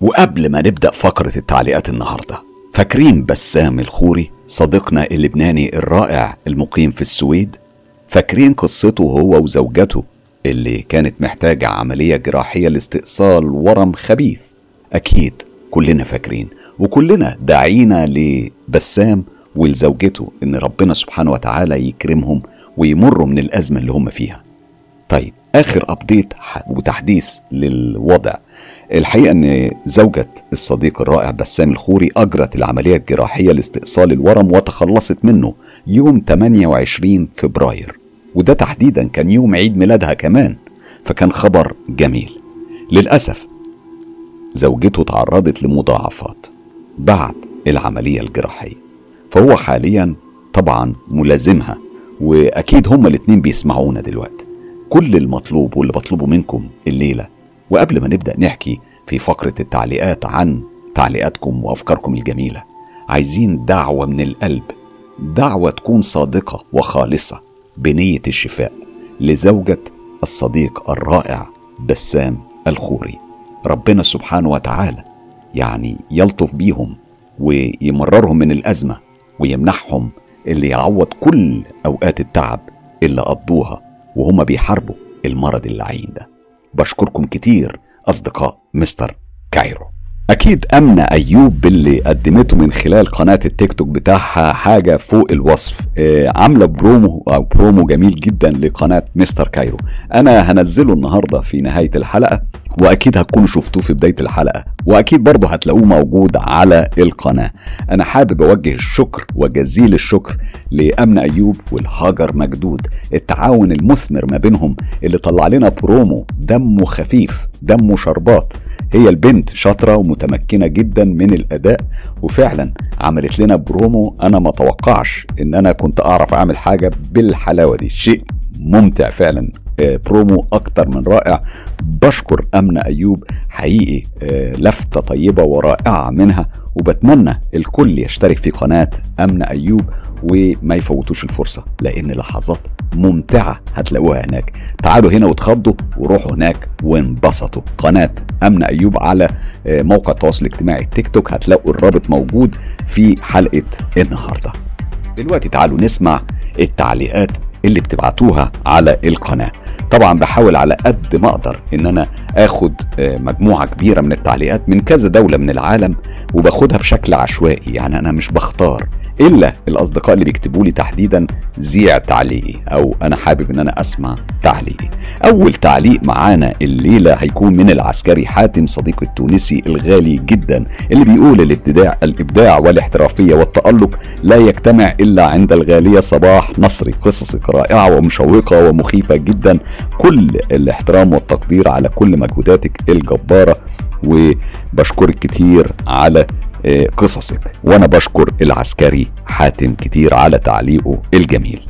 وقبل ما نبدأ فقرة التعليقات النهاردة فاكرين بسام الخوري صديقنا اللبناني الرائع المقيم في السويد؟ فاكرين قصته هو وزوجته اللي كانت محتاجة عملية جراحية لاستئصال ورم خبيث؟ أكيد كلنا فاكرين وكلنا داعينا لبسام ولزوجته إن ربنا سبحانه وتعالى يكرمهم ويمروا من الأزمة اللي هم فيها. طيب آخر أبديت وتحديث للوضع. الحقيقة أن زوجة الصديق الرائع بسام الخوري أجرت العملية الجراحية لاستئصال الورم وتخلصت منه يوم 28 فبراير. وده تحديدا كان يوم عيد ميلادها كمان فكان خبر جميل. للأسف زوجته تعرضت لمضاعفات بعد العملية الجراحية. فهو حاليا طبعا ملازمها وأكيد هما الاتنين بيسمعونا دلوقتي. كل المطلوب واللي بطلبه منكم الليلة وقبل ما نبدأ نحكي في فقرة التعليقات عن تعليقاتكم وأفكاركم الجميلة عايزين دعوة من القلب دعوة تكون صادقة وخالصة بنية الشفاء لزوجة الصديق الرائع بسام الخوري. ربنا سبحانه وتعالى يعني يلطف بيهم ويمررهم من الأزمة ويمنحهم اللي يعوض كل أوقات التعب اللي قضوها وهم بيحاربوا المرض اللعين ده. بشكركم كتير أصدقاء مستر كايرو. أكيد أمنة أيوب باللي قدمته من خلال قناة التيك توك بتاعها حاجة فوق الوصف. آه عاملة برومو أو برومو جميل جدا لقناة مستر كايرو. أنا هنزله النهاردة في نهاية الحلقة. وأكيد هتكونوا شفتوه في بداية الحلقة وأكيد برضه هتلاقوه موجود على القناة. أنا حابب أوجه الشكر وجزيل الشكر لأمنة أيوب والهاجر مجدود التعاون المثمر ما بينهم اللي طلع لنا برومو دمه خفيف دمه شربات. هي البنت شاطرة ومتمكنة جدا من الأداء وفعلا عملت لنا برومو أنا ما توقعش إن أنا كنت أعرف أعمل حاجة بالحلاوة دي. شيء ممتع فعلا. آه، برومو أكتر من رائع. بشكر امنه أيوب. حقيقي آه، لفتة طيبة ورائعة منها. وبتمنى الكل يشترك في قناة امنه أيوب وما يفوتوش الفرصة لأن لحظات ممتعة هتلاقوها هناك. تعالوا هنا وتخضوا وروحوا هناك وانبسطوا. قناة امنه أيوب على آه، موقع التواصل الاجتماعي تيك توك. هتلاقوا الرابط موجود في حلقة النهارده. دلوقتي تعالوا نسمع التعليقات اللي بتبعتوها على القناة. طبعا بحاول على قد ما أقدر إن أنا آخد آه، مجموعة كبيرة من التعليقات من كذا دولة من العالم وباخدها بشكل عشوائي. يعني أنا مش بختار إلا الأصدقاء اللي بيكتبوا لي تحديدا زيع تعليقي أو أنا حابب إن أنا أسمع تعليقي. أول تعليق معانا الليلة هيكون من العسكري حاتم صديقي التونسي الغالي جدا اللي بيقول الابداع الإبداع والاحترافية والتألق لا يجتمع إلا عند الغالية صباح نصري قصصك رائعة ومشوقة ومخيفة جدا. كل الاحترام والتقدير على كل مجهوداتك الجبارة وبشكرك كتير على آه، قصصك. وأنا بشكر العسكري حاتم كتير على تعليقه الجميل.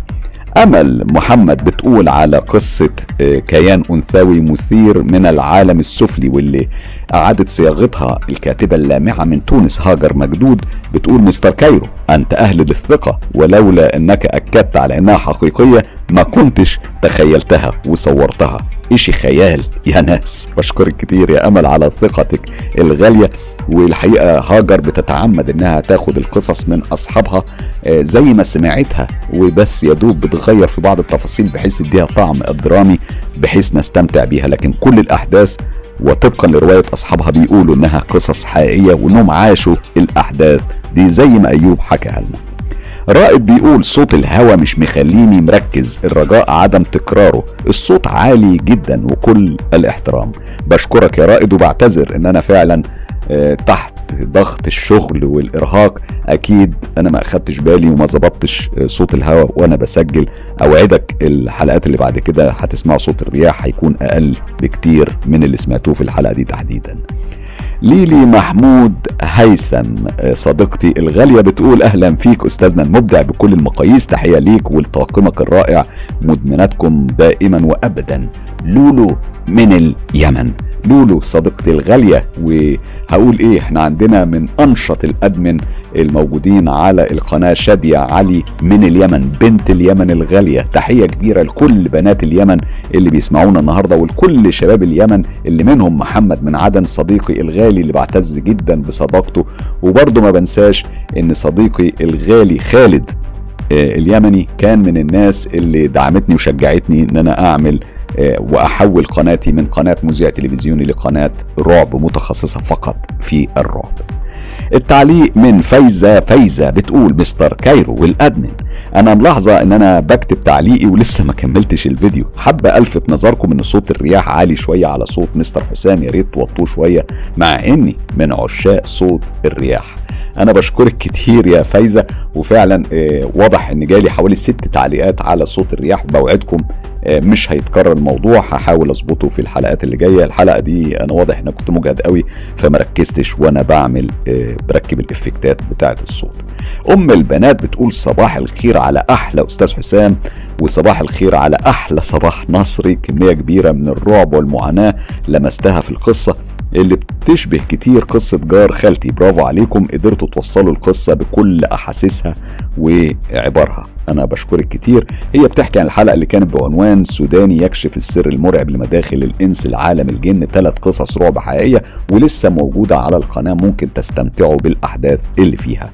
أمل. محمد بتقول على قصة آه، كيان أنثوي مثير من العالم السفلي واللي أعادت صياغتها الكاتبة اللامعة من تونس هاجر مجدود. بتقول مستر كايرو أنت أهل للثقة ولولا أنك أكدت على إنها حقيقية ما كنتش تخيلتها وصورتها. إشي خيال يا ناس. بشكرك كتير يا أمل على ثقتك الغالية. والحقيقة هاجر بتتعمد إنها تاخد القصص من أصحابها آه، زي ما سمعتها. وبس يا دوب بتغير في بعض التفاصيل بحيث تديها طعم درامي بحيث نستمتع بيها. لكن كل الأحداث وطبقا لرواية أصحابها بيقولوا إنها قصص حقيقية وإنهم عاشوا الأحداث. دي زي ما أيوب حكاها لنا. رائد بيقول صوت الهوا مش مخليني مركز الرجاء عدم تكراره. الصوت عالي جدا وكل الاحترام. بشكرك يا رائد وبعتذر إن أنا فعلا آه، تحت ضغط الشغل والإرهاق. أكيد أنا ما أخدتش بالي وما ظبطتش آه، صوت الهواء وأنا بسجل. أوعدك الحلقات اللي بعد كده هتسمعوا صوت الرياح هيكون أقل بكتير من اللي سمعتوه في الحلقة دي تحديدا. ليلي محمود هيثم. آه، صديقتي الغالية بتقول أهلا فيك أستاذنا المبدع بكل المقاييس. تحية ليك ولطاقمك الرائع. مدمناتكم دائما وابدا. لولو من اليمن. لولو صديقتي الغالية وهقول إيه إحنا عندنا من أنشط الأدمن الموجودين على القناة شادية علي من اليمن بنت اليمن الغالية. تحية كبيرة لكل بنات اليمن اللي بيسمعونا النهارده ولكل شباب اليمن اللي منهم محمد من عدن صديقي الغالي اللي بعتز جدا بصداقته. وبرضه ما بنساش إن صديقي الغالي خالد اليمني كان من الناس اللي دعمتني وشجعتني إن أنا أعمل آه، وأحول قناتي من قناة مذيع تلفزيوني لقناة رعب متخصصة فقط في الرعب. التعليق من فايزة فايزة بتقول مستر كايرو والأدمن أنا ملاحظة إن أنا بكتب تعليقي ولسه ما كملتش الفيديو حابة ألفت نظركم إن صوت الرياح عالي شوية على صوت مستر حسام يا ريت توطوه شوية مع إني من عشاق صوت الرياح أنا بشكرك كتير يا فايزة وفعلا آه، واضح إن جالي حوالي ست تعليقات على صوت الرياح بوعدكم آه، مش هيتكرر الموضوع هحاول أظبطه في الحلقات اللي جاية. الحلقة دي أنا واضح ان كنت مجهد قوي فما ركزتش وأنا بعمل آه، بركب الإفكتات بتاعة الصوت. أم البنات بتقول صباح الخير على أحلى أستاذ حسام وصباح الخير على أحلى صباح نصري كمية كبيرة من الرعب والمعاناة لمستها في القصة. اللي بتشبه كتير قصة جار خالتي. برافو عليكم قدرتوا توصلوا القصة بكل أحاسيسها وعبارها أنا بشكرك كتير. هي بتحكي عن الحلقة اللي كانت بعنوان سوداني يكشف السر المرعب لمداخل الإنس لعالم الجن. ثلاث قصص رعب حقيقية ولسه موجودة على القناة ممكن تستمتعوا بالأحداث اللي فيها.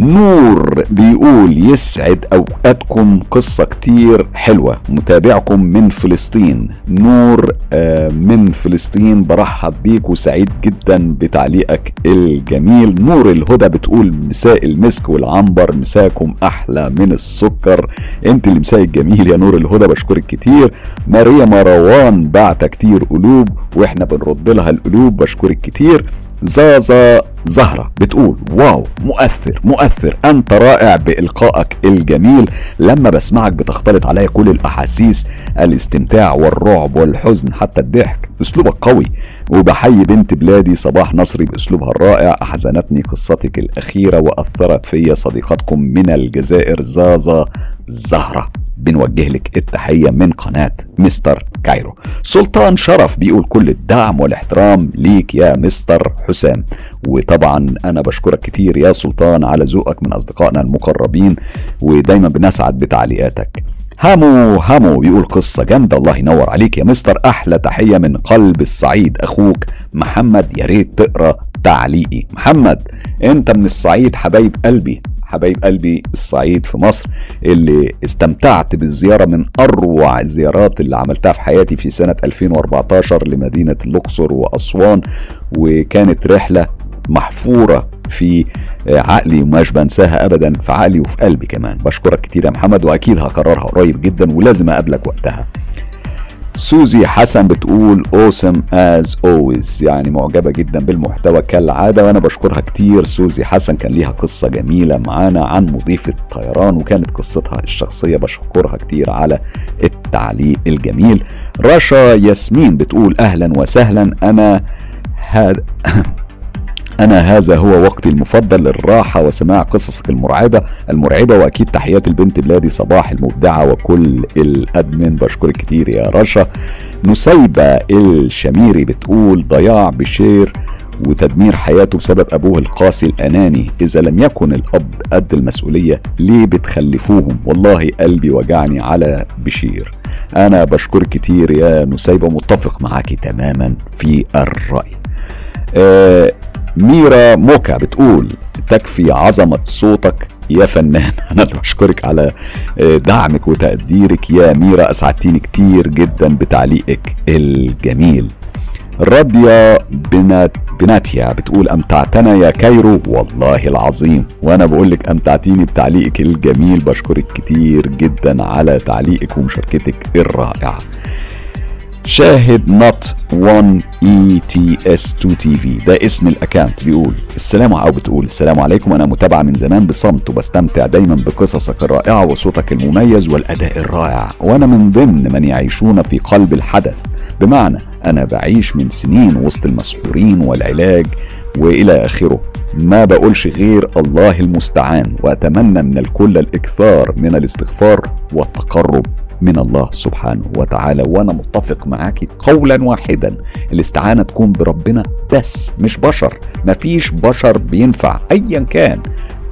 نور بيقول يسعد أوقاتكم قصة كتير حلوة. متابعكم من فلسطين. نور آه، من فلسطين. برحب بيك وسعيد جدا بتعليقك الجميل. نور الهدى بتقول مساء المسك والعنبر. مساكم أحلى من السكر. أنت اللي مساء الجميل يا نور الهدى. بشكرك كتير. ماريا مروان بعت كتير قلوب وإحنا بنرد لها القلوب. بشكرك كتير. زازا زهرة بتقول واو مؤثر مؤثر أنت رائع بإلقائك الجميل. لما بسمعك بتختلط عليا كل الأحاسيس الاستمتاع والرعب والحزن حتى الضحك أسلوبك قوي. وبحيي بنت بلادي صباح نصري بأسلوبها الرائع أحزنتني قصتك الأخيرة وأثرت في صديقتكم من الجزائر. زازا زهرة. بنوجه لك التحية من قناة مستر كايرو. سلطان شرف بيقول كل الدعم والاحترام ليك يا مستر حسام. وطبعا أنا بشكرك كتير يا سلطان على ذوقك من أصدقائنا المقربين ودايما بنسعد بتعليقاتك. هامو هامو بيقول قصة جامدة الله ينور عليك يا مستر. أحلى تحية من قلب الصعيد أخوك محمد يا ريت تقرأ تعليقي. محمد أنت من الصعيد حبايب قلبي. حبايب قلبي الصعيد في مصر اللي استمتعت بالزيارة من أروع الزيارات اللي عملتها في حياتي في سنة 2014 لمدينة الأقصر وأسوان وكانت رحلة محفورة في عقلي ومش بنساها ابدا في عقلي وفي قلبي كمان. بشكرك كتير يا محمد وأكيد هكررها قريب جدا ولازم أقابلك وقتها. سوزي حسن بتقول awesome as always يعني معجبة جدا بالمحتوى كالعادة وأنا بشكرها كتير. سوزي حسن كان ليها قصة جميلة معانا عن مضيفة طيران وكانت قصتها الشخصية بشكرها كتير على التعليق الجميل. رشا ياسمين بتقول أهلا وسهلا أنا هذا أنا هذا هو وقتي المفضل للراحة وسماع قصصك المرعبة المرعبة وأكيد تحيات البنت بلادي صباح المبدعة وكل الأدمن. بشكرك كتير يا رشا. نسيبة الشميري بتقول ضياع بشير وتدمير حياته بسبب أبوه القاسي الأناني. إذا لم يكن الأب قد المسؤولية ليه بتخلفوهم؟ والله قلبي وجعني على بشير. أنا بشكرك كتير يا نسيبة متفق معاكي تماما في الرأي. آه ميرا موكا بتقول تكفي عظمة صوتك يا فنان. أنا اللي بشكرك على دعمك وتقديرك يا ميرا. اسعدتيني كتير جدا بتعليقك الجميل. راديا بنات بناتيا بتقول أمتعتنا يا كايرو. والله العظيم. وأنا بقول لك امتعتيني بتعليقك الجميل. بشكرك كتير جدا على تعليقك ومشاركتك الرائعة. شاهد note 1 ITS 2 TV ده اسم ال account بيقول السلام أو بتقول السلام عليكم. أنا متابعه من زمان بصمت وبستمتع دايما بقصصك الرائعة وصوتك المميز والأداء الرائع. وأنا من ضمن من يعيشون في قلب الحدث. بمعنى أنا بعيش من سنين وسط المسحورين والعلاج وإلى آخره. ما بقولش غير الله المستعان وأتمنى من الكل الإكثار من الاستغفار والتقرب. من الله سبحانه وتعالى وأنا متفق معاكي قولا واحدا. الاستعانة تكون بربنا بس مش بشر. مفيش بشر بينفع. ايا كان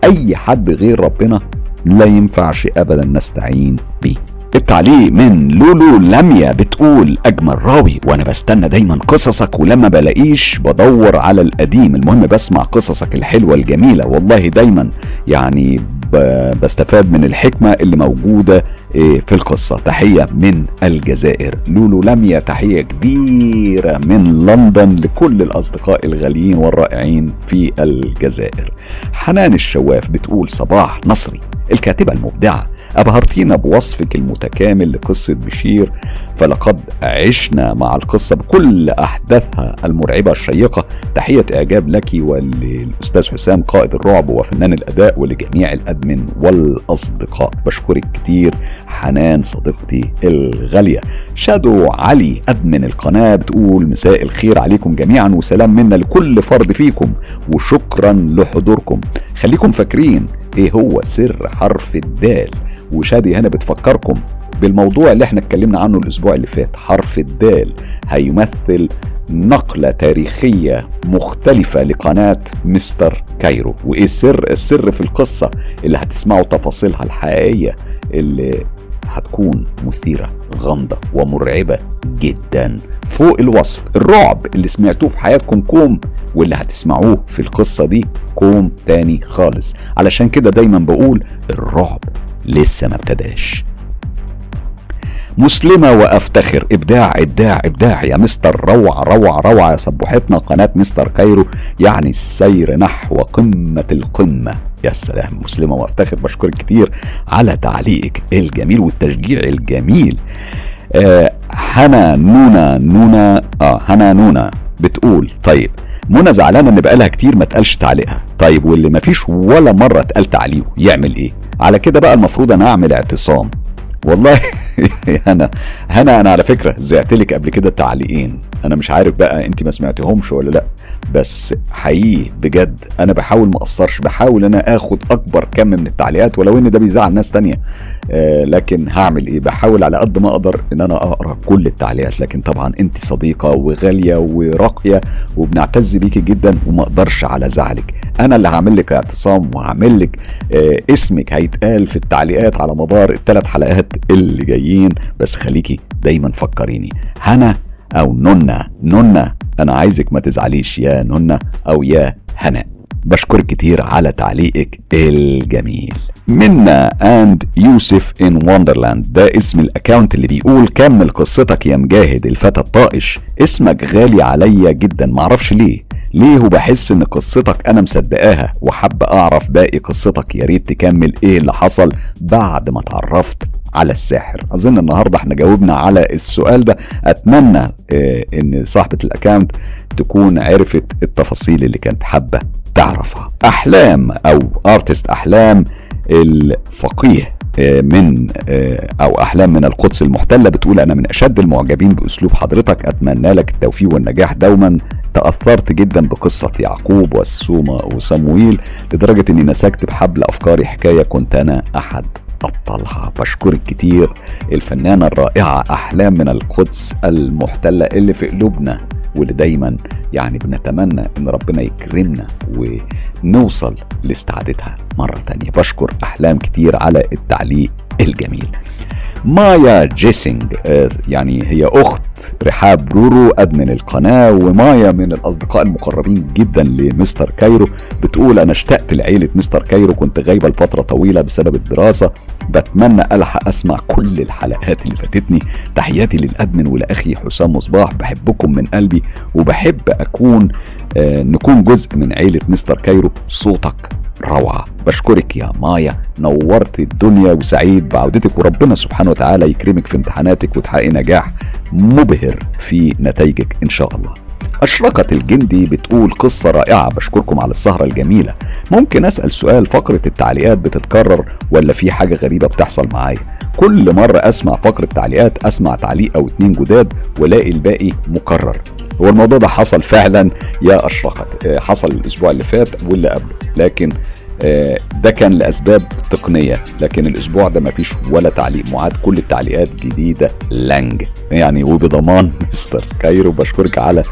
أي حد غير ربنا لا ينفعش ابدا نستعين بيه التعليق من لولو لميا بتقول أجمل راوي وأنا بستنى دايما قصصك ولما بلاقيش بدور على القديم. المهم بسمع قصصك الحلوة الجميلة. والله دايما يعني بستفاد من الحكمة اللي موجودة في القصة. تحية من الجزائر. لولو لميا تحيه كبيرة من لندن لكل الأصدقاء الغاليين والرائعين في الجزائر. حنان الشواف بتقول صباح نصري الكاتبة المبدعة أبهرتينا بوصفك المتكامل لقصة بشير فلقد عشنا مع القصة بكل أحداثها المرعبة الشيقة. تحية إعجاب لك وللأستاذ حسام قائد الرعب وفنان الأداء ولجميع الأدمن والأصدقاء. بشكرك كتير حنان صديقتي الغالية. شادو علي أدمن القناة بتقول مساء الخير عليكم جميعا وسلام منا لكل فرد فيكم وشكرا لحضوركم. خليكم فاكرين إيه هو سر حرف الدال؟ وشادي هنا بتفكركم بالموضوع اللي إحنا اتكلمنا عنه الأسبوع اللي فات. حرف الدال هيمثل نقلة تاريخية مختلفة لقناة مستر كايرو. وإيه السر؟ السر في القصة اللي هتسمعوا تفاصيلها الحقيقية اللي هتكون مثيرة غامضة ومرعبة جدا. فوق الوصف الرعب اللي سمعتوه في حياتكم كوم واللي هتسمعوه في القصة دي كوم تاني خالص. علشان كده دايما بقول الرعب لسه ما ابتداش. مسلمة وأفتخر إبداع إبداع إبداع يا مستر روعة روعة روعة يا صبحتنا قناة مستر كايرو. يعني السير نحو قمة القمة. يا سلام مسلمة وأفتخر بشكرك كتير على تعليقك الجميل والتشجيع الجميل. آه هنا نونا نونا آه هنا نونا بتقول طيب منى زعلانة إن بقالها كتير ما اتقالش تعليقها. طيب واللي ما فيش ولا مرة اتقال تعليقه يعمل إيه؟ على كده بقى المفروض أنا أعمل اعتصام. والله هنا هنا أنا على فكرة زعت لك قبل كده تعليقين أنا مش عارف بقى أنت ما سمعتهمش ولا لأ. بس حقيقي بجد أنا بحاول ما أقصرش بحاول أنا آخد أكبر كم من التعليقات ولو إن ده بيزعل ناس تانية. آه لكن هعمل إيه؟ بحاول على قد ما أقدر إن أنا أقرأ كل التعليقات. لكن طبعا أنت صديقة وغالية وراقية وبنعتز بيكي جدا وما أقدرش على زعلك. أنا اللي هعمل لك اعتصام وهعمل لك آه اسمك هيتقال في التعليقات على مدار الثلاث حلقات اللي جايين. بس خليكي دايما فكريني. هنا أو نونا. نونا أنا عايزك ما تزعليش. يا نونا أو يا هناء بشكرك كتير على تعليقك الجميل. منا and يوسف in Wonderland ده اسم ال account اللي بيقول كمل قصتك يا مجاهد الفتى الطائش. اسمك غالي عليا جدا. معرفش ليه. ليه وبحس إن قصتك أنا مصدقاها وحابة أعرف باقي قصتك. يا ريت تكمل إيه اللي حصل بعد ما اتعرفت. على الساحر. أظن النهارده إحنا جاوبنا على السؤال ده. أتمنى آه إن صاحبة ال account تكون عرفت التفاصيل اللي كانت حابة تعرفها. أحلام أو artist أحلام الفقيه من أو أحلام من القدس المحتلة بتقول أنا من أشد المعجبين بأسلوب حضرتك. أتمنى لك التوفيق والنجاح دوما. تأثرت جدا بقصة يعقوب والسومة وصمويل لدرجة إني مسكت بحبل أفكاري حكاية كنت أنا أحد. ابطالها بشكرك كتير. الفنانة الرائعة أحلام من القدس المحتلة اللي في قلوبنا واللي دايما يعني بنتمنى إن ربنا يكرمنا ونوصل لاستعادتها مرة تانية. بشكر أحلام كتير على التعليق الجميل. مايا جيسنج يعني هي أخت رحاب رورو admin القناة ومايا من الأصدقاء المقربين جدا لمستر كايرو. بتقول أنا اشتقت لعيلة مستر كايرو كنت غايبة لفترة طويلة بسبب الدراسة. بتمنى ألحق أسمع كل الحلقات اللي فاتتني. تحياتي لل admin ولأخي حسام مصباح بحبكم من قلبي وبحب أكون آه نكون جزء من عيلة مستر كايرو. صوتك روعة. بشكرك يا مايا. نورت الدنيا وسعيد بعودتك. وربنا سبحانه وتعالى يكرمك في امتحاناتك وتحققي نجاح مبهر في نتائجك إن شاء الله. أشرقت الجندي بتقول قصة رائعة بشكركم على السهرة الجميلة. ممكن أسأل سؤال فقرة التعليقات بتتكرر ولا في حاجة غريبة بتحصل معايا؟ كل مرة أسمع فقرة تعليقات أسمع تعليق أو اتنين جداد ولاقي الباقي مكرر. هو الموضوع ده حصل فعلا؟ يا أشرقت حصل الأسبوع اللي فات واللي قبله. لكن ده كان لأسباب تقنية لكن الأسبوع ده مفيش ولا تعليق معاد كل التعليقات جديدة. لانج. يعني وبضمان مستر كايرو بشكرك على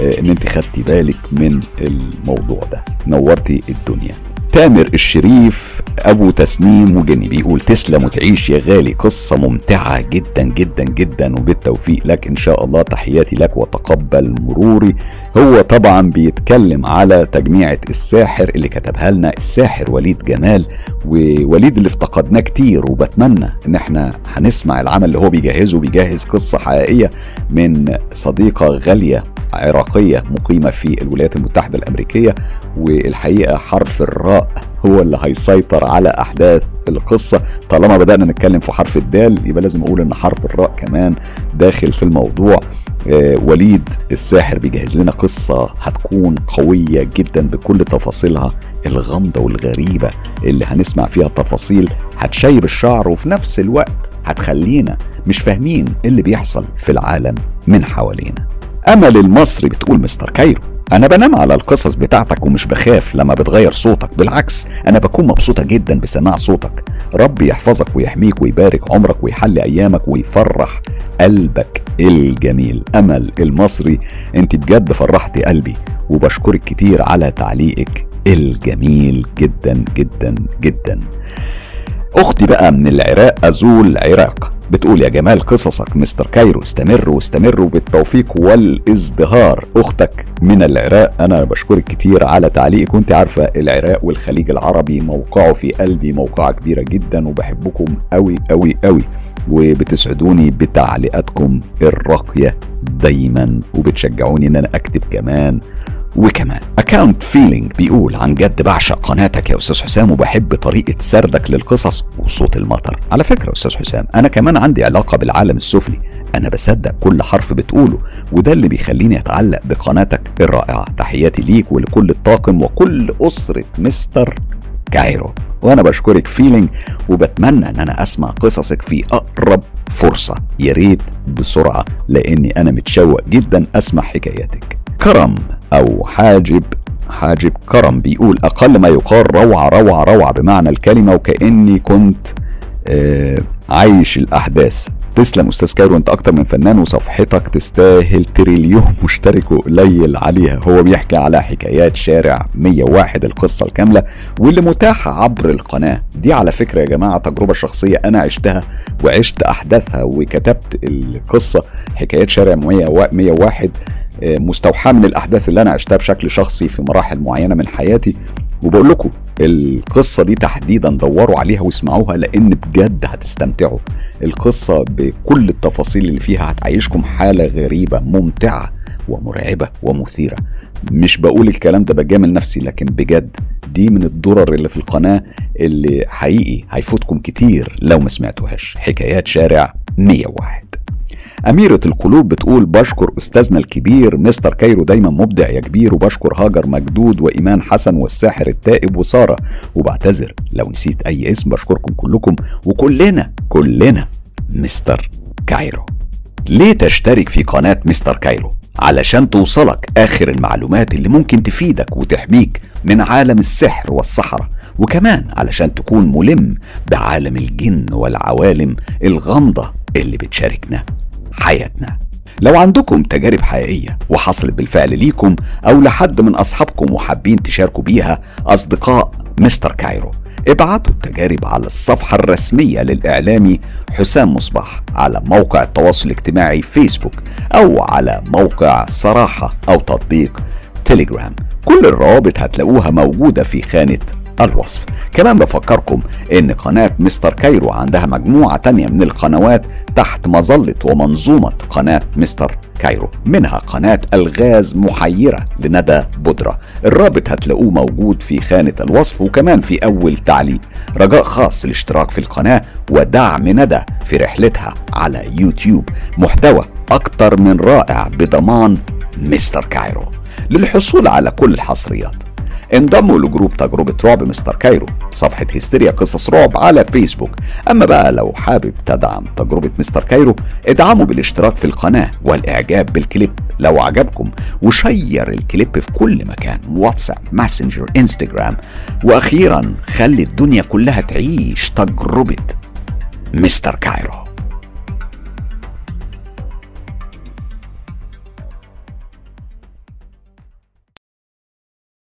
إن أنت خدتي بالك من الموضوع ده. نورتي الدنيا. تامر الشريف أبو تسنيم وجني بيقول تسلم وتعيش يا غالي قصة ممتعة جدا جدا جدا وبالتوفيق لك إن شاء الله. تحياتي لك وتقبل مروري. هو طبعا بيتكلم على تجميعة الساحر اللي كتبها لنا الساحر وليد جمال ووليد اللي افتقدناه كتير وبتمنى إن إحنا هنسمع العمل اللي هو بيجهزه بيجهز قصة حقيقية من صديقة غالية عراقية مقيمة في الولايات المتحدة الأمريكية. والحقيقة حرف الراء هو اللي هيسيطر على أحداث القصة. طالما بدأنا نتكلم في حرف الدال يبقى لازم أقول إن حرف الراء كمان داخل في الموضوع. آه وليد الساحر بيجهز لنا قصة هتكون قوية جدا بكل تفاصيلها. الغامضة والغريبة اللي هنسمع فيها تفاصيل هتشيب الشعر وفي نفس الوقت هتخلينا مش فاهمين اللي بيحصل في العالم من حوالينا. أمل المصري بتقول مستر كايرو. أنا بنام على القصص بتاعتك ومش بخاف لما بتغير صوتك بالعكس أنا بكون مبسوطة جدا بسماع صوتك. ربي يحفظك ويحميك ويبارك عمرك ويحلي أيامك ويفرح قلبك الجميل. أمل المصري أنت بجد فرحتي قلبي وبشكرك كتير على تعليقك الجميل جدا جدا جدا. أختي بقى من العراق أزول عراق. بتقول يا جمال قصصك مستر كايرو استمر واستمر بالتوفيق والازدهار. أختك من العراق أنا بشكرك كتير على تعليقك. وأنت عارفة العراق والخليج العربي موقعه في قلبي موقعة كبيرة جدا وبحبكم قوي قوي قوي وبتسعدوني بتعليقاتكم الراقية دايما. وبتشجعوني إن أنا أكتب كمان وكمان. account Feeling بيقول عن جد بعشق قناتك يا أستاذ حسام وبحب طريقة سردك للقصص وصوت المطر. على فكرة أستاذ حسام أنا كمان عندي علاقة بالعالم السفلي. أنا بصدق كل حرف بتقوله وده اللي بيخليني أتعلق بقناتك الرائعة. تحياتي ليك ولكل الطاقم وكل أسرة مستر كايرو. وأنا بشكرك Feeling وبتمنى إن أنا أسمع قصصك في أقرب فرصة. يا ريت بسرعة لأني أنا متشوق جدا أسمع حكاياتك. كرم. أو حاجب حاجب كرم بيقول أقل ما يقال روعة روعة روعة بمعنى الكلمة وكأني كنت عايش الأحداث. تسلم أستاذ كايرو أنت أكتر من فنان وصفحتك تستاهل تريليون مشترك وقليل عليها. هو بيحكي على حكايات شارع 101 القصة الكاملة واللي متاحة عبر القناة. دي على فكرة يا جماعة تجربة شخصية أنا عشتها وعشت أحداثها وكتبت القصة. حكايات شارع 101 مستوحاة من الأحداث اللي أنا عشتها بشكل شخصي في مراحل معينة من حياتي. وبقول لكم القصة دي تحديدا دوروا عليها واسمعوها لأن بجد هتستمتعوا. القصة بكل التفاصيل اللي فيها هتعيشكم حالة غريبة ممتعة ومرعبة ومثيرة. مش بقول الكلام ده بجامل نفسي لكن بجد دي من الدرر اللي في القناة اللي حقيقي هيفوتكم كتير لو ما سمعتوهاش. حكايات شارع 101 أميرة القلوب بتقول بشكر أستاذنا الكبير مستر كايرو دايما مبدع يا كبير وبشكر هاجر مجدود وإيمان حسن والساحر التائب وسارة. وبعتذر لو نسيت أي اسم بشكركم كلكم وكلنا كلنا مستر كايرو. ليه تشترك في قناة مستر كايرو؟ علشان توصلك آخر المعلومات اللي ممكن تفيدك وتحميك من عالم السحر والسحرة وكمان علشان تكون ملم بعالم الجن والعوالم الغامضة اللي بتشاركنا. حياتنا. لو عندكم تجارب حقيقية وحصلت بالفعل ليكم أو لحد من أصحابكم وحابين تشاركوا بيها أصدقاء مستر كايرو ابعتوا التجارب على الصفحة الرسمية للإعلامي حسام مصباح على موقع التواصل الاجتماعي فيسبوك أو على موقع صراحة أو تطبيق تليجرام كل الروابط هتلاقوها موجودة في خانة الوصف. كمان بفكركم إن قناة مستر كايرو عندها مجموعة تانية من القنوات تحت مظلة ومنظومة قناة مستر كايرو. منها قناة ألغاز محيرة لندى بودرة. الرابط هتلاقوه موجود في خانة الوصف وكمان في أول تعليق. رجاء خاص الاشتراك في القناة ودعم ندى في رحلتها على يوتيوب. محتوى أكتر من رائع بضمان مستر كايرو. للحصول على كل الحصريات انضموا لجروب تجربة رعب مستر كايرو. صفحة هستيريا قصص رعب على فيسبوك. أما بقى لو حابب تدعم تجربة مستر كايرو ادعموا بالاشتراك في القناة والإعجاب بالكليب. لو عجبكم وشير الكليب في كل مكان واتساب ماسنجر إنستجرام. وأخيرا خلي الدنيا كلها تعيش تجربة مستر كايرو.